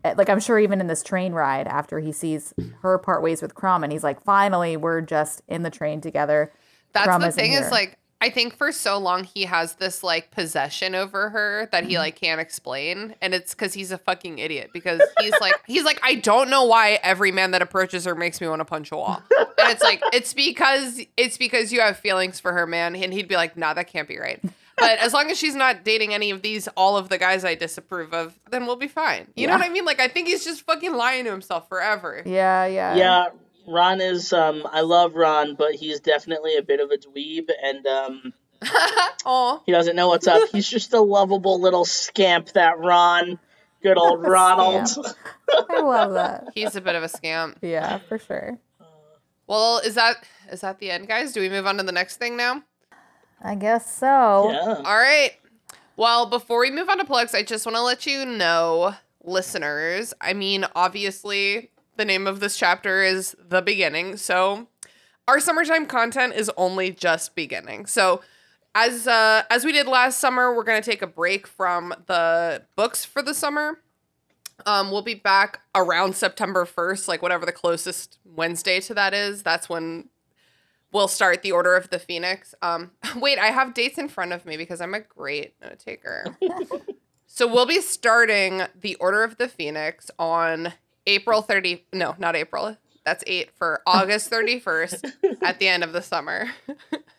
like I'm sure even in this train ride after he sees her part ways with Krum, and he's like, finally, we're just in the train together.
That's
Krum
the thing is like I think for so long he has this like possession over her that
Mm-hmm.
he like can't explain and it's cuz he's a fucking idiot because he's like he's like I don't know why every man that approaches her makes me want to punch a wall. And it's like it's because it's because you have feelings for her, man. And he'd be like, "Nah, that can't be right." But as long as she's not dating any of these all of the guys I disapprove of, then we'll be fine. You know what I mean? Like I think he's just fucking lying to himself forever.
Yeah, yeah,
Yeah, Ron is. Um, I love Ron, but he's definitely a bit of a dweeb, and um,
Oh,
he doesn't know what's up. He's just a lovable little scamp, that Ron. Good old Ronald.
I love that.
he's a bit of a scamp.
Yeah, for sure.
Well, is that is that the end, guys? Do we move on to the next thing now?
I guess so.
yeah.
All right. Well, before we move on to plugs, I just want to let you know, listeners. I mean, obviously, the name of this chapter is the beginning. So, our summertime content is only just beginning. So, as uh, as we did last summer, we're gonna take a break from the books for the summer. Um, we'll be back around September first, like whatever the closest Wednesday to that is. That's when we'll start the Order of the Phoenix. Um, wait, I have dates in front of me because I'm a great note taker. so we'll be starting the Order of the Phoenix on April 30. No, not April. That's eight for August 31st at the end of the summer.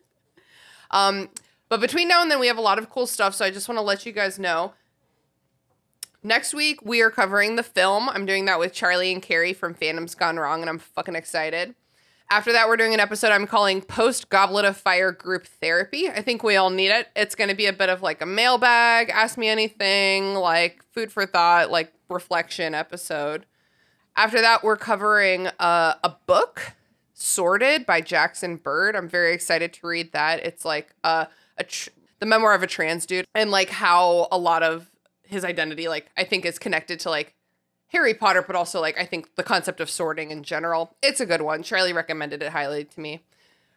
um, but between now and then, we have a lot of cool stuff. So I just want to let you guys know. Next week, we are covering the film. I'm doing that with Charlie and Carrie from Phantoms Gone Wrong, and I'm fucking excited. After that, we're doing an episode I'm calling Post Goblet of Fire Group Therapy. I think we all need it. It's going to be a bit of like a mailbag, ask me anything, like food for thought, like reflection episode. After that, we're covering uh, a book, Sorted by Jackson Bird. I'm very excited to read that. It's like uh, a tr- the memoir of a trans dude and like how a lot of his identity, like I think, is connected to like Harry Potter, but also like I think the concept of sorting in general. It's a good one. Charlie recommended it highly to me.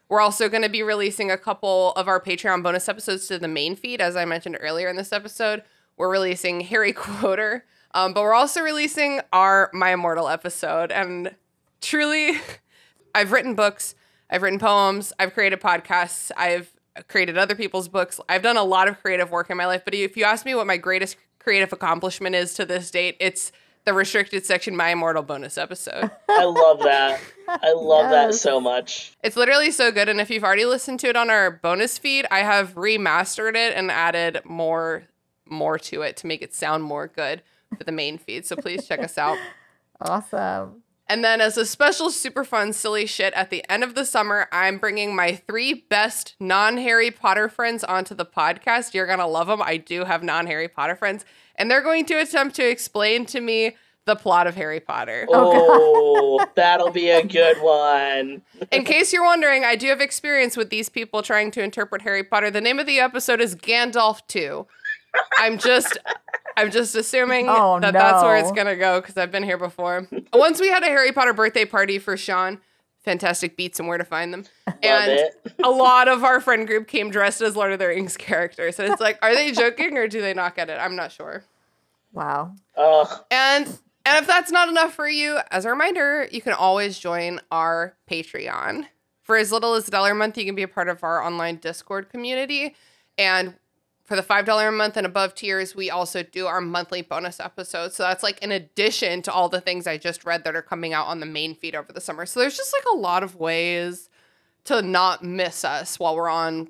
We're also going to be releasing a couple of our Patreon bonus episodes to the main feed, as I mentioned earlier in this episode. We're releasing Harry Quoter, Um, but we're also releasing our My Immortal episode. And truly, I've written books, I've written poems, I've created podcasts, I've created other people's books. I've done a lot of creative work in my life. But if you ask me what my greatest creative accomplishment is to this date, it's the restricted section My Immortal bonus episode.
I love that. I love that so much.
It's literally so good. And if you've already listened to it on our bonus feed, I have remastered it and added more more to it to make it sound more good for the main feed. So please check us out.
Awesome.
And then as a special super fun silly shit at the end of the summer, I'm bringing my three best non-Harry Potter friends onto the podcast. You're going to love them. I do have non-Harry Potter friends, and they're going to attempt to explain to me the plot of Harry Potter.
Oh, oh that'll be a good one.
In case you're wondering, I do have experience with these people trying to interpret Harry Potter. The name of the episode is Gandalf 2. I'm just I'm just assuming
Oh,
that that's where it's going to go cuz I've been here before. Once we had a Harry Potter birthday party for Sean, fantastic beats and where to find them. and a lot of our friend group came dressed as Lord of the Rings characters. And it's like, are they joking or do they not get it? I'm not sure.
Wow.
Oh,
And and if that's not enough for you, as a reminder, you can always join our Patreon. For as little as a dollar a month, you can be a part of our online Discord community. And for the $5 a month and above tiers, we also do our monthly bonus episodes. So that's like in addition to all the things I just read that are coming out on the main feed over the summer. So there's just like a lot of ways to not miss us while we're on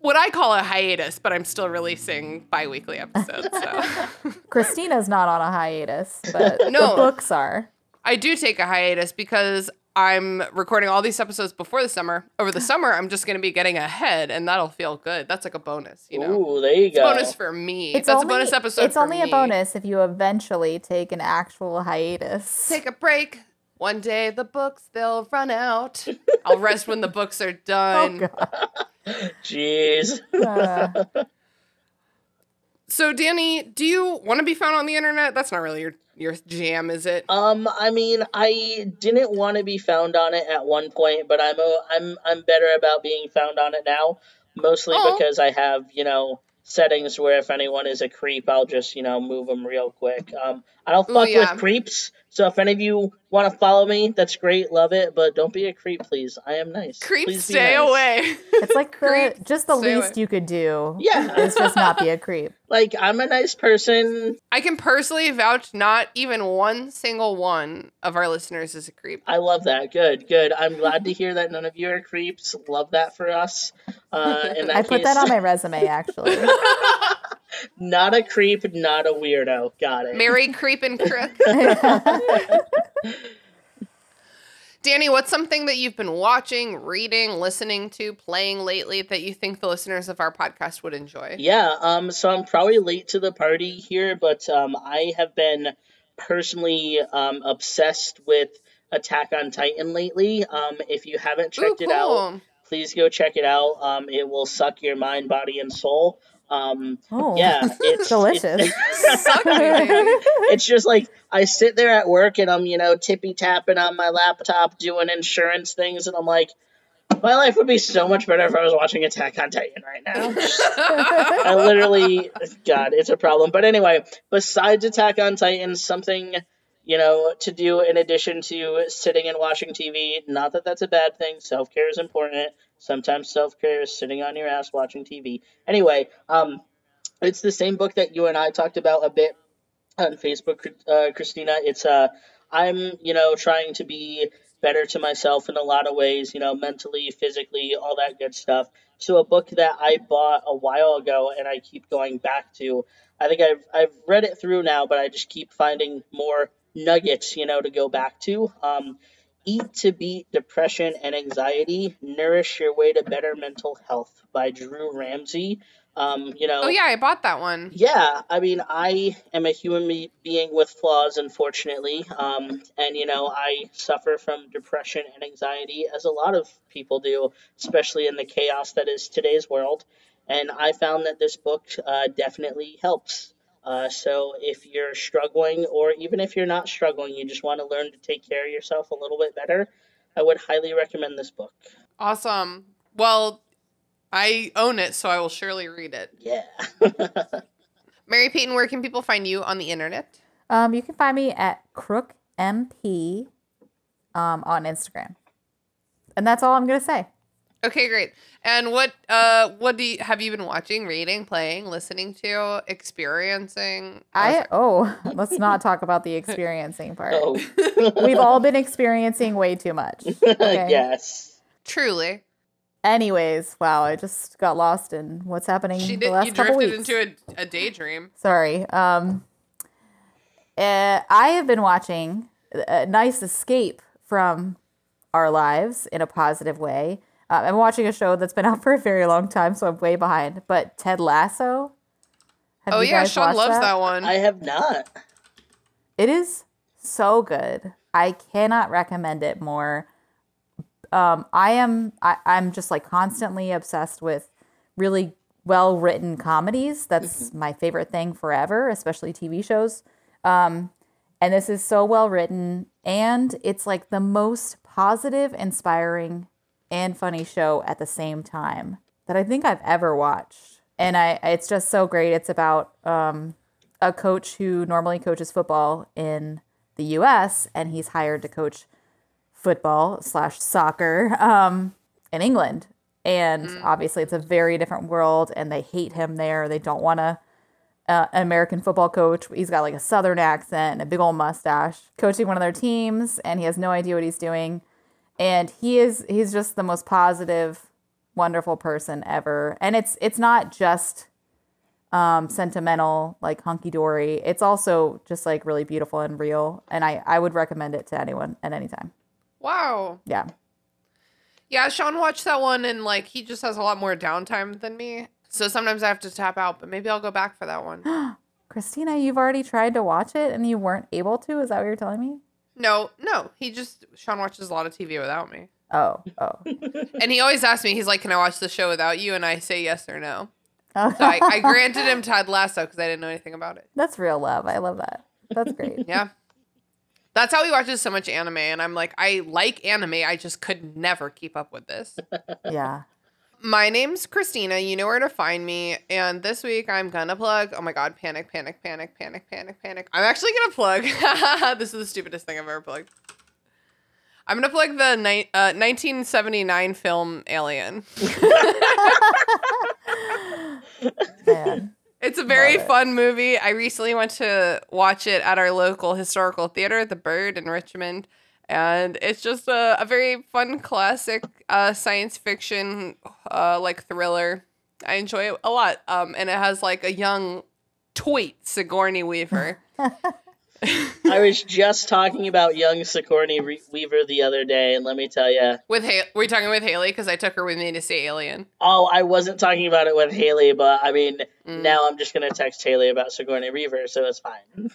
what I call a hiatus, but I'm still releasing bi weekly episodes. So.
Christina's not on a hiatus, but
No.
the books are.
I do take a hiatus because I'm recording all these episodes before the summer. Over the summer, I'm just going to be getting ahead, and that'll feel good. That's like a bonus, you know.
ooh, there you
It's a
go.
bonus for me.
It's
That's
only,
a bonus episode.
It's
for
only a bonus if you eventually take an actual hiatus.
Take a break. One day the books they'll run out. I'll rest when the books are done.
Oh, Jeez.
Uh,
so, Danni, do you want to be found on the internet? That's not really your your jam, is it?
Um, I mean, I didn't want to be found on it at one point, but I'm a, I'm I'm better about being found on it now, mostly
Oh.
because I have you know settings where if anyone is a creep, I'll just you know move them real quick. Um, I don't
Ooh,
fuck
yeah.
with creeps, so if any of you want to follow me, that's great, love it, but don't be a creep, please. I am nice.
Creep,
Please
stay
nice.
away.
it's like the,
Creep,
just the least
away.
you could do.
Yeah.
Is just not be a creep.
Like I'm a nice person.
I can personally vouch not even one single one of our listeners is a creep.
I love that. Good, good. I'm glad to hear that none of you are creeps. Love that for us. Uh, in that
I put that on my resume actually.
Not a creep, not a weirdo. Got it.
Mary Creep and Crook. Danni, what's something that you've been watching, reading, listening to, playing lately that you think the listeners of our podcast would enjoy?
Yeah, um, so I'm probably late to the party here, but um, I have been personally um, obsessed with Attack on Titan lately. Um, if you haven't checked
Ooh,
it out, please go check it out. Um, it will suck your mind, body, and soul. Um,
Oh,
yeah, it's
delicious.
Suck you, Danni.
it's just like I sit there at work and I'm, you know, tippy tapping on my laptop doing insurance things, and I'm like, my life would be so much better if I was watching Attack on Titan right now. I literally, God, it's a problem. But anyway, besides Attack on Titan, something, you know, to do in addition to sitting and watching TV. Not that that's a bad thing. Self care is important. Sometimes self care is sitting on your ass watching TV. Anyway, um, it's the same book that you and I talked about a bit on Facebook, uh, Christina. It's uh, I'm you know trying to be better to myself in a lot of ways, you know, mentally, physically, all that good stuff. So a book that I bought a while ago and I keep going back to. I think I've I've read it through now, but I just keep finding more nuggets, you know, to go back to. Um, Eat to Beat Depression and Anxiety: Nourish Your Way to Better Mental Health by Drew Ramsey. Um, you know,
Oh yeah, I bought that one.
yeah, I mean, I am a human be- being with flaws, unfortunately. Um, and, you know, I suffer from depression and anxiety, as a lot of people do, especially in the chaos that is today's world. And I found that this book uh, definitely helps. Uh, so if you're struggling, or even if you're not struggling, you just want to learn to take care of yourself a little bit better, I would highly recommend this book.
Awesome. Well, I own it, so I will surely read it.
Yeah.
Mary Peyton, where can people find you on the internet?
Um, you can find me at Crook MP um, on Instagram. And that's all I'm gonna say.
Okay, great. And what uh what do you have you been watching, reading, playing, listening to, experiencing?
I oh, let's not talk about the experiencing part.
Oh,
We've all been experiencing way too much. Okay?
yes.
Truly.
Anyways, wow, I just got lost in what's happening
She
the last
you
couple
drifted
weeks.
into a, a daydream.
Sorry. Um, uh, I have been watching a nice escape from our lives in a positive way. Uh, I'm watching a show that's been out for a very long time, so I'm way behind. But Ted Lasso. Have
oh yeah, Sean
watched
loves that, one.
I have not.
It is so good. I cannot recommend it more. Um, I am I, I'm just like constantly obsessed with really well written comedies. That's my favorite thing forever, especially TV shows. Um, and this is so well written, and it's like the most positive, inspiring, and funny show at the same time that I think I've ever watched. And I, it's just so great. It's about um, a coach who normally coaches football in the U.S. and he's hired to coach football slash soccer um, in England. And obviously, it's a very different world, and they hate him there. They don't want to. Uh, an American football coach. He's got like a southern accent and a big old mustache, coaching one of their teams, and he has no idea what he's doing. And he is he's just the most positive, wonderful person ever. And it's it's not just um, sentimental, like hunky dory. It's also just like really beautiful and real. And I I would recommend it to anyone at any time.
wow.
Yeah.
Yeah, Sean watched that one and like he just has a lot more downtime than me. So sometimes I have to tap out, but maybe I'll go back for that one.
Christina, you've already tried to watch it and you weren't able to. Is that what you're telling me?
No, no. He just Sean watches a lot of TV without me.
Oh, oh.
And he always asks me, he's like, Can I watch the show without you? And I say yes or no.
oh.
So I, I granted him Ted Lasso because I didn't know anything about it.
That's real love. I love that. That's great.
Yeah. That's how he watches so much anime. And I'm like, I like anime. I just could never keep up with this.
yeah.
My name's Christina. You know where to find me. And this week I'm gonna plug. Oh my god, panic, panic, panic, panic, panic, panic. I'm actually gonna plug. this is the stupidest thing I've ever plugged. I'm gonna plug the ni- uh, 1979 film Alien.
Man.
It's a very
it.
fun movie. I recently went to watch it at our local historical theater, The Byrd in Richmond. And it's just a, a very fun classic uh, science fiction uh, like thriller. I enjoy it a lot. Um, and it has like a young tweet Sigourney Weaver.
I was just talking about young Sigourney Re- Weaver the other day, and let me tell you,
with ha- were you talking with Haley? Because I took her with me to see Alien.
oh, I wasn't talking about it with Haley, but I mean,
Mm.
now I'm just gonna text Haley about Sigourney Weaver, so it's fine.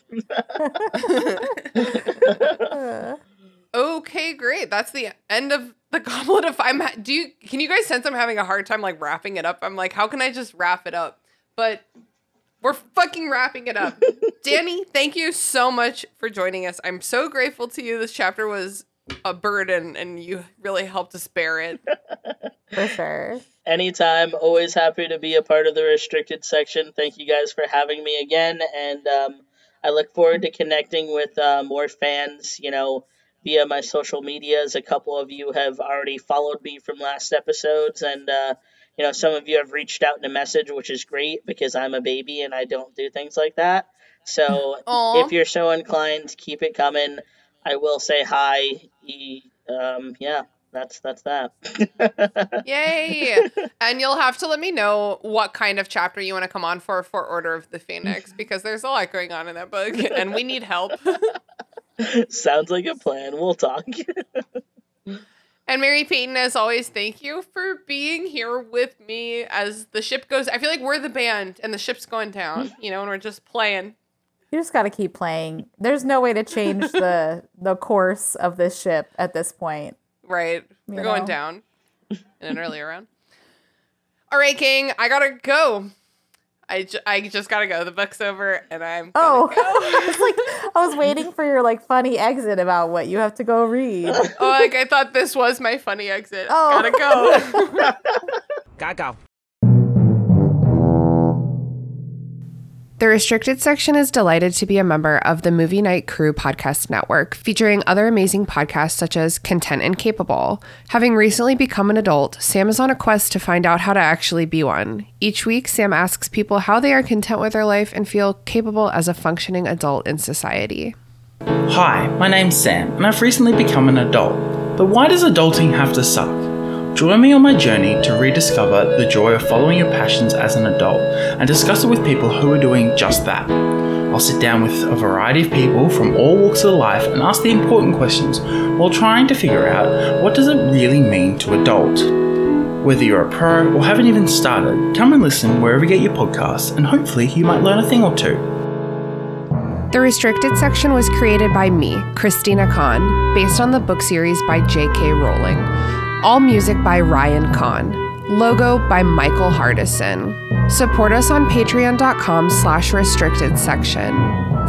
Okay, great. That's the end of the goblet of I'm ha- do you can you guys sense I'm having a hard time like wrapping it up? I'm like, how can I just wrap it up? But we're fucking wrapping it up. Danni, thank you so much for joining us. I'm so grateful to you. This chapter was a burden and you really helped us bear it.
For sure.
Anytime, always happy to be a part of the restricted section. Thank you guys for having me again, and um, I look forward to connecting with uh, more fans. You know, via my social medias. A couple of you have already followed me from last episodes, and uh, you know, some of you have reached out in a message, which is great because I'm a baby and I don't do things like that. So
Aw.
if you're so inclined, keep it coming. I will say hi. Um, yeah, that's that's that.
Yay! and you'll have to let me know what kind of chapter you want to come on for for Order of the Phoenix because there's a lot going on in that book and we need help.
Sounds like a plan. We'll talk.
And Mary Peyton, as always, thank you for being here with me as the ship goes. I feel like we're the band and the ship's going down, you know, and we're just playing.
You just got to keep playing. There's no way to change the the course of this ship at this point.
Right. We're going down in an earlier round. All right, King, I gotta go. I, ju- I just gotta go. The book's over and I'm.
Oh,
go.
it's like I was waiting for your like funny exit about what you have to go read.
Oh, like I thought this was my funny exit.
Oh.
Gotta go.
Gaga.
The Restricted section is delighted to be a member of the Movie Night Crew podcast network, featuring other amazing podcasts such as Content and Capable. Having recently become an adult, Sam is on a quest to find out how to actually be one. Each week, Sam asks people how they are content with their life and feel capable as a functioning adult in society.
Hi, my name's Sam, and I've recently become an adult. But why does adulting have to suck? Join me on my journey to rediscover the joy of following your passions as an adult and discuss it with people who are doing just that. I'll sit down with a variety of people from all walks of life and ask the important questions while trying to figure out what does it really mean to adult. Whether you're a pro or haven't even started, come and listen wherever you get your podcasts and hopefully you might learn a thing or two.
The Restricted section was created by me, Christina Kann, based on the book series by J.K. Rowling. All music by Ryan Kahn. Logo by Michael Hardison. Support us on patreon.com slash restricted section.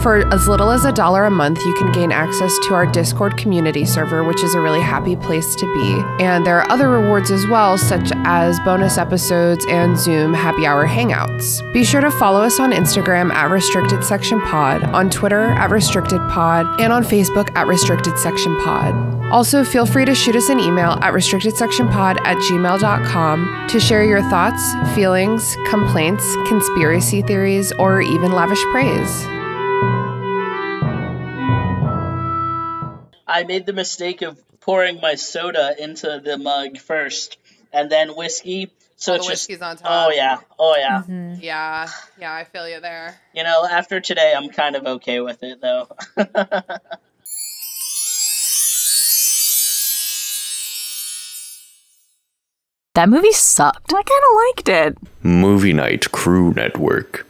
For as little as a dollar a month, you can gain access to our Discord community server, which is a really happy place to be. And there are other rewards as well, such as bonus episodes and Zoom happy hour hangouts. Be sure to follow us on Instagram at Restricted Section Pod, on Twitter at Restricted Pod, and on Facebook at Restricted Section Pod. Also, feel free to shoot us an email at restrictedsectionpod at gmail.com to share your thoughts, feelings, complaints, conspiracy theories, or even lavish praise.
I made the mistake of pouring my soda into the mug first, and then whiskey. So
Oh,
it's
the
just
whiskey's on top.
oh yeah, oh yeah.
Mm-hmm.
Yeah, yeah, I feel you there.
You know, after today, I'm kind of okay with it though.
That movie sucked.
I kind of liked it.
Movie Night Crew Network.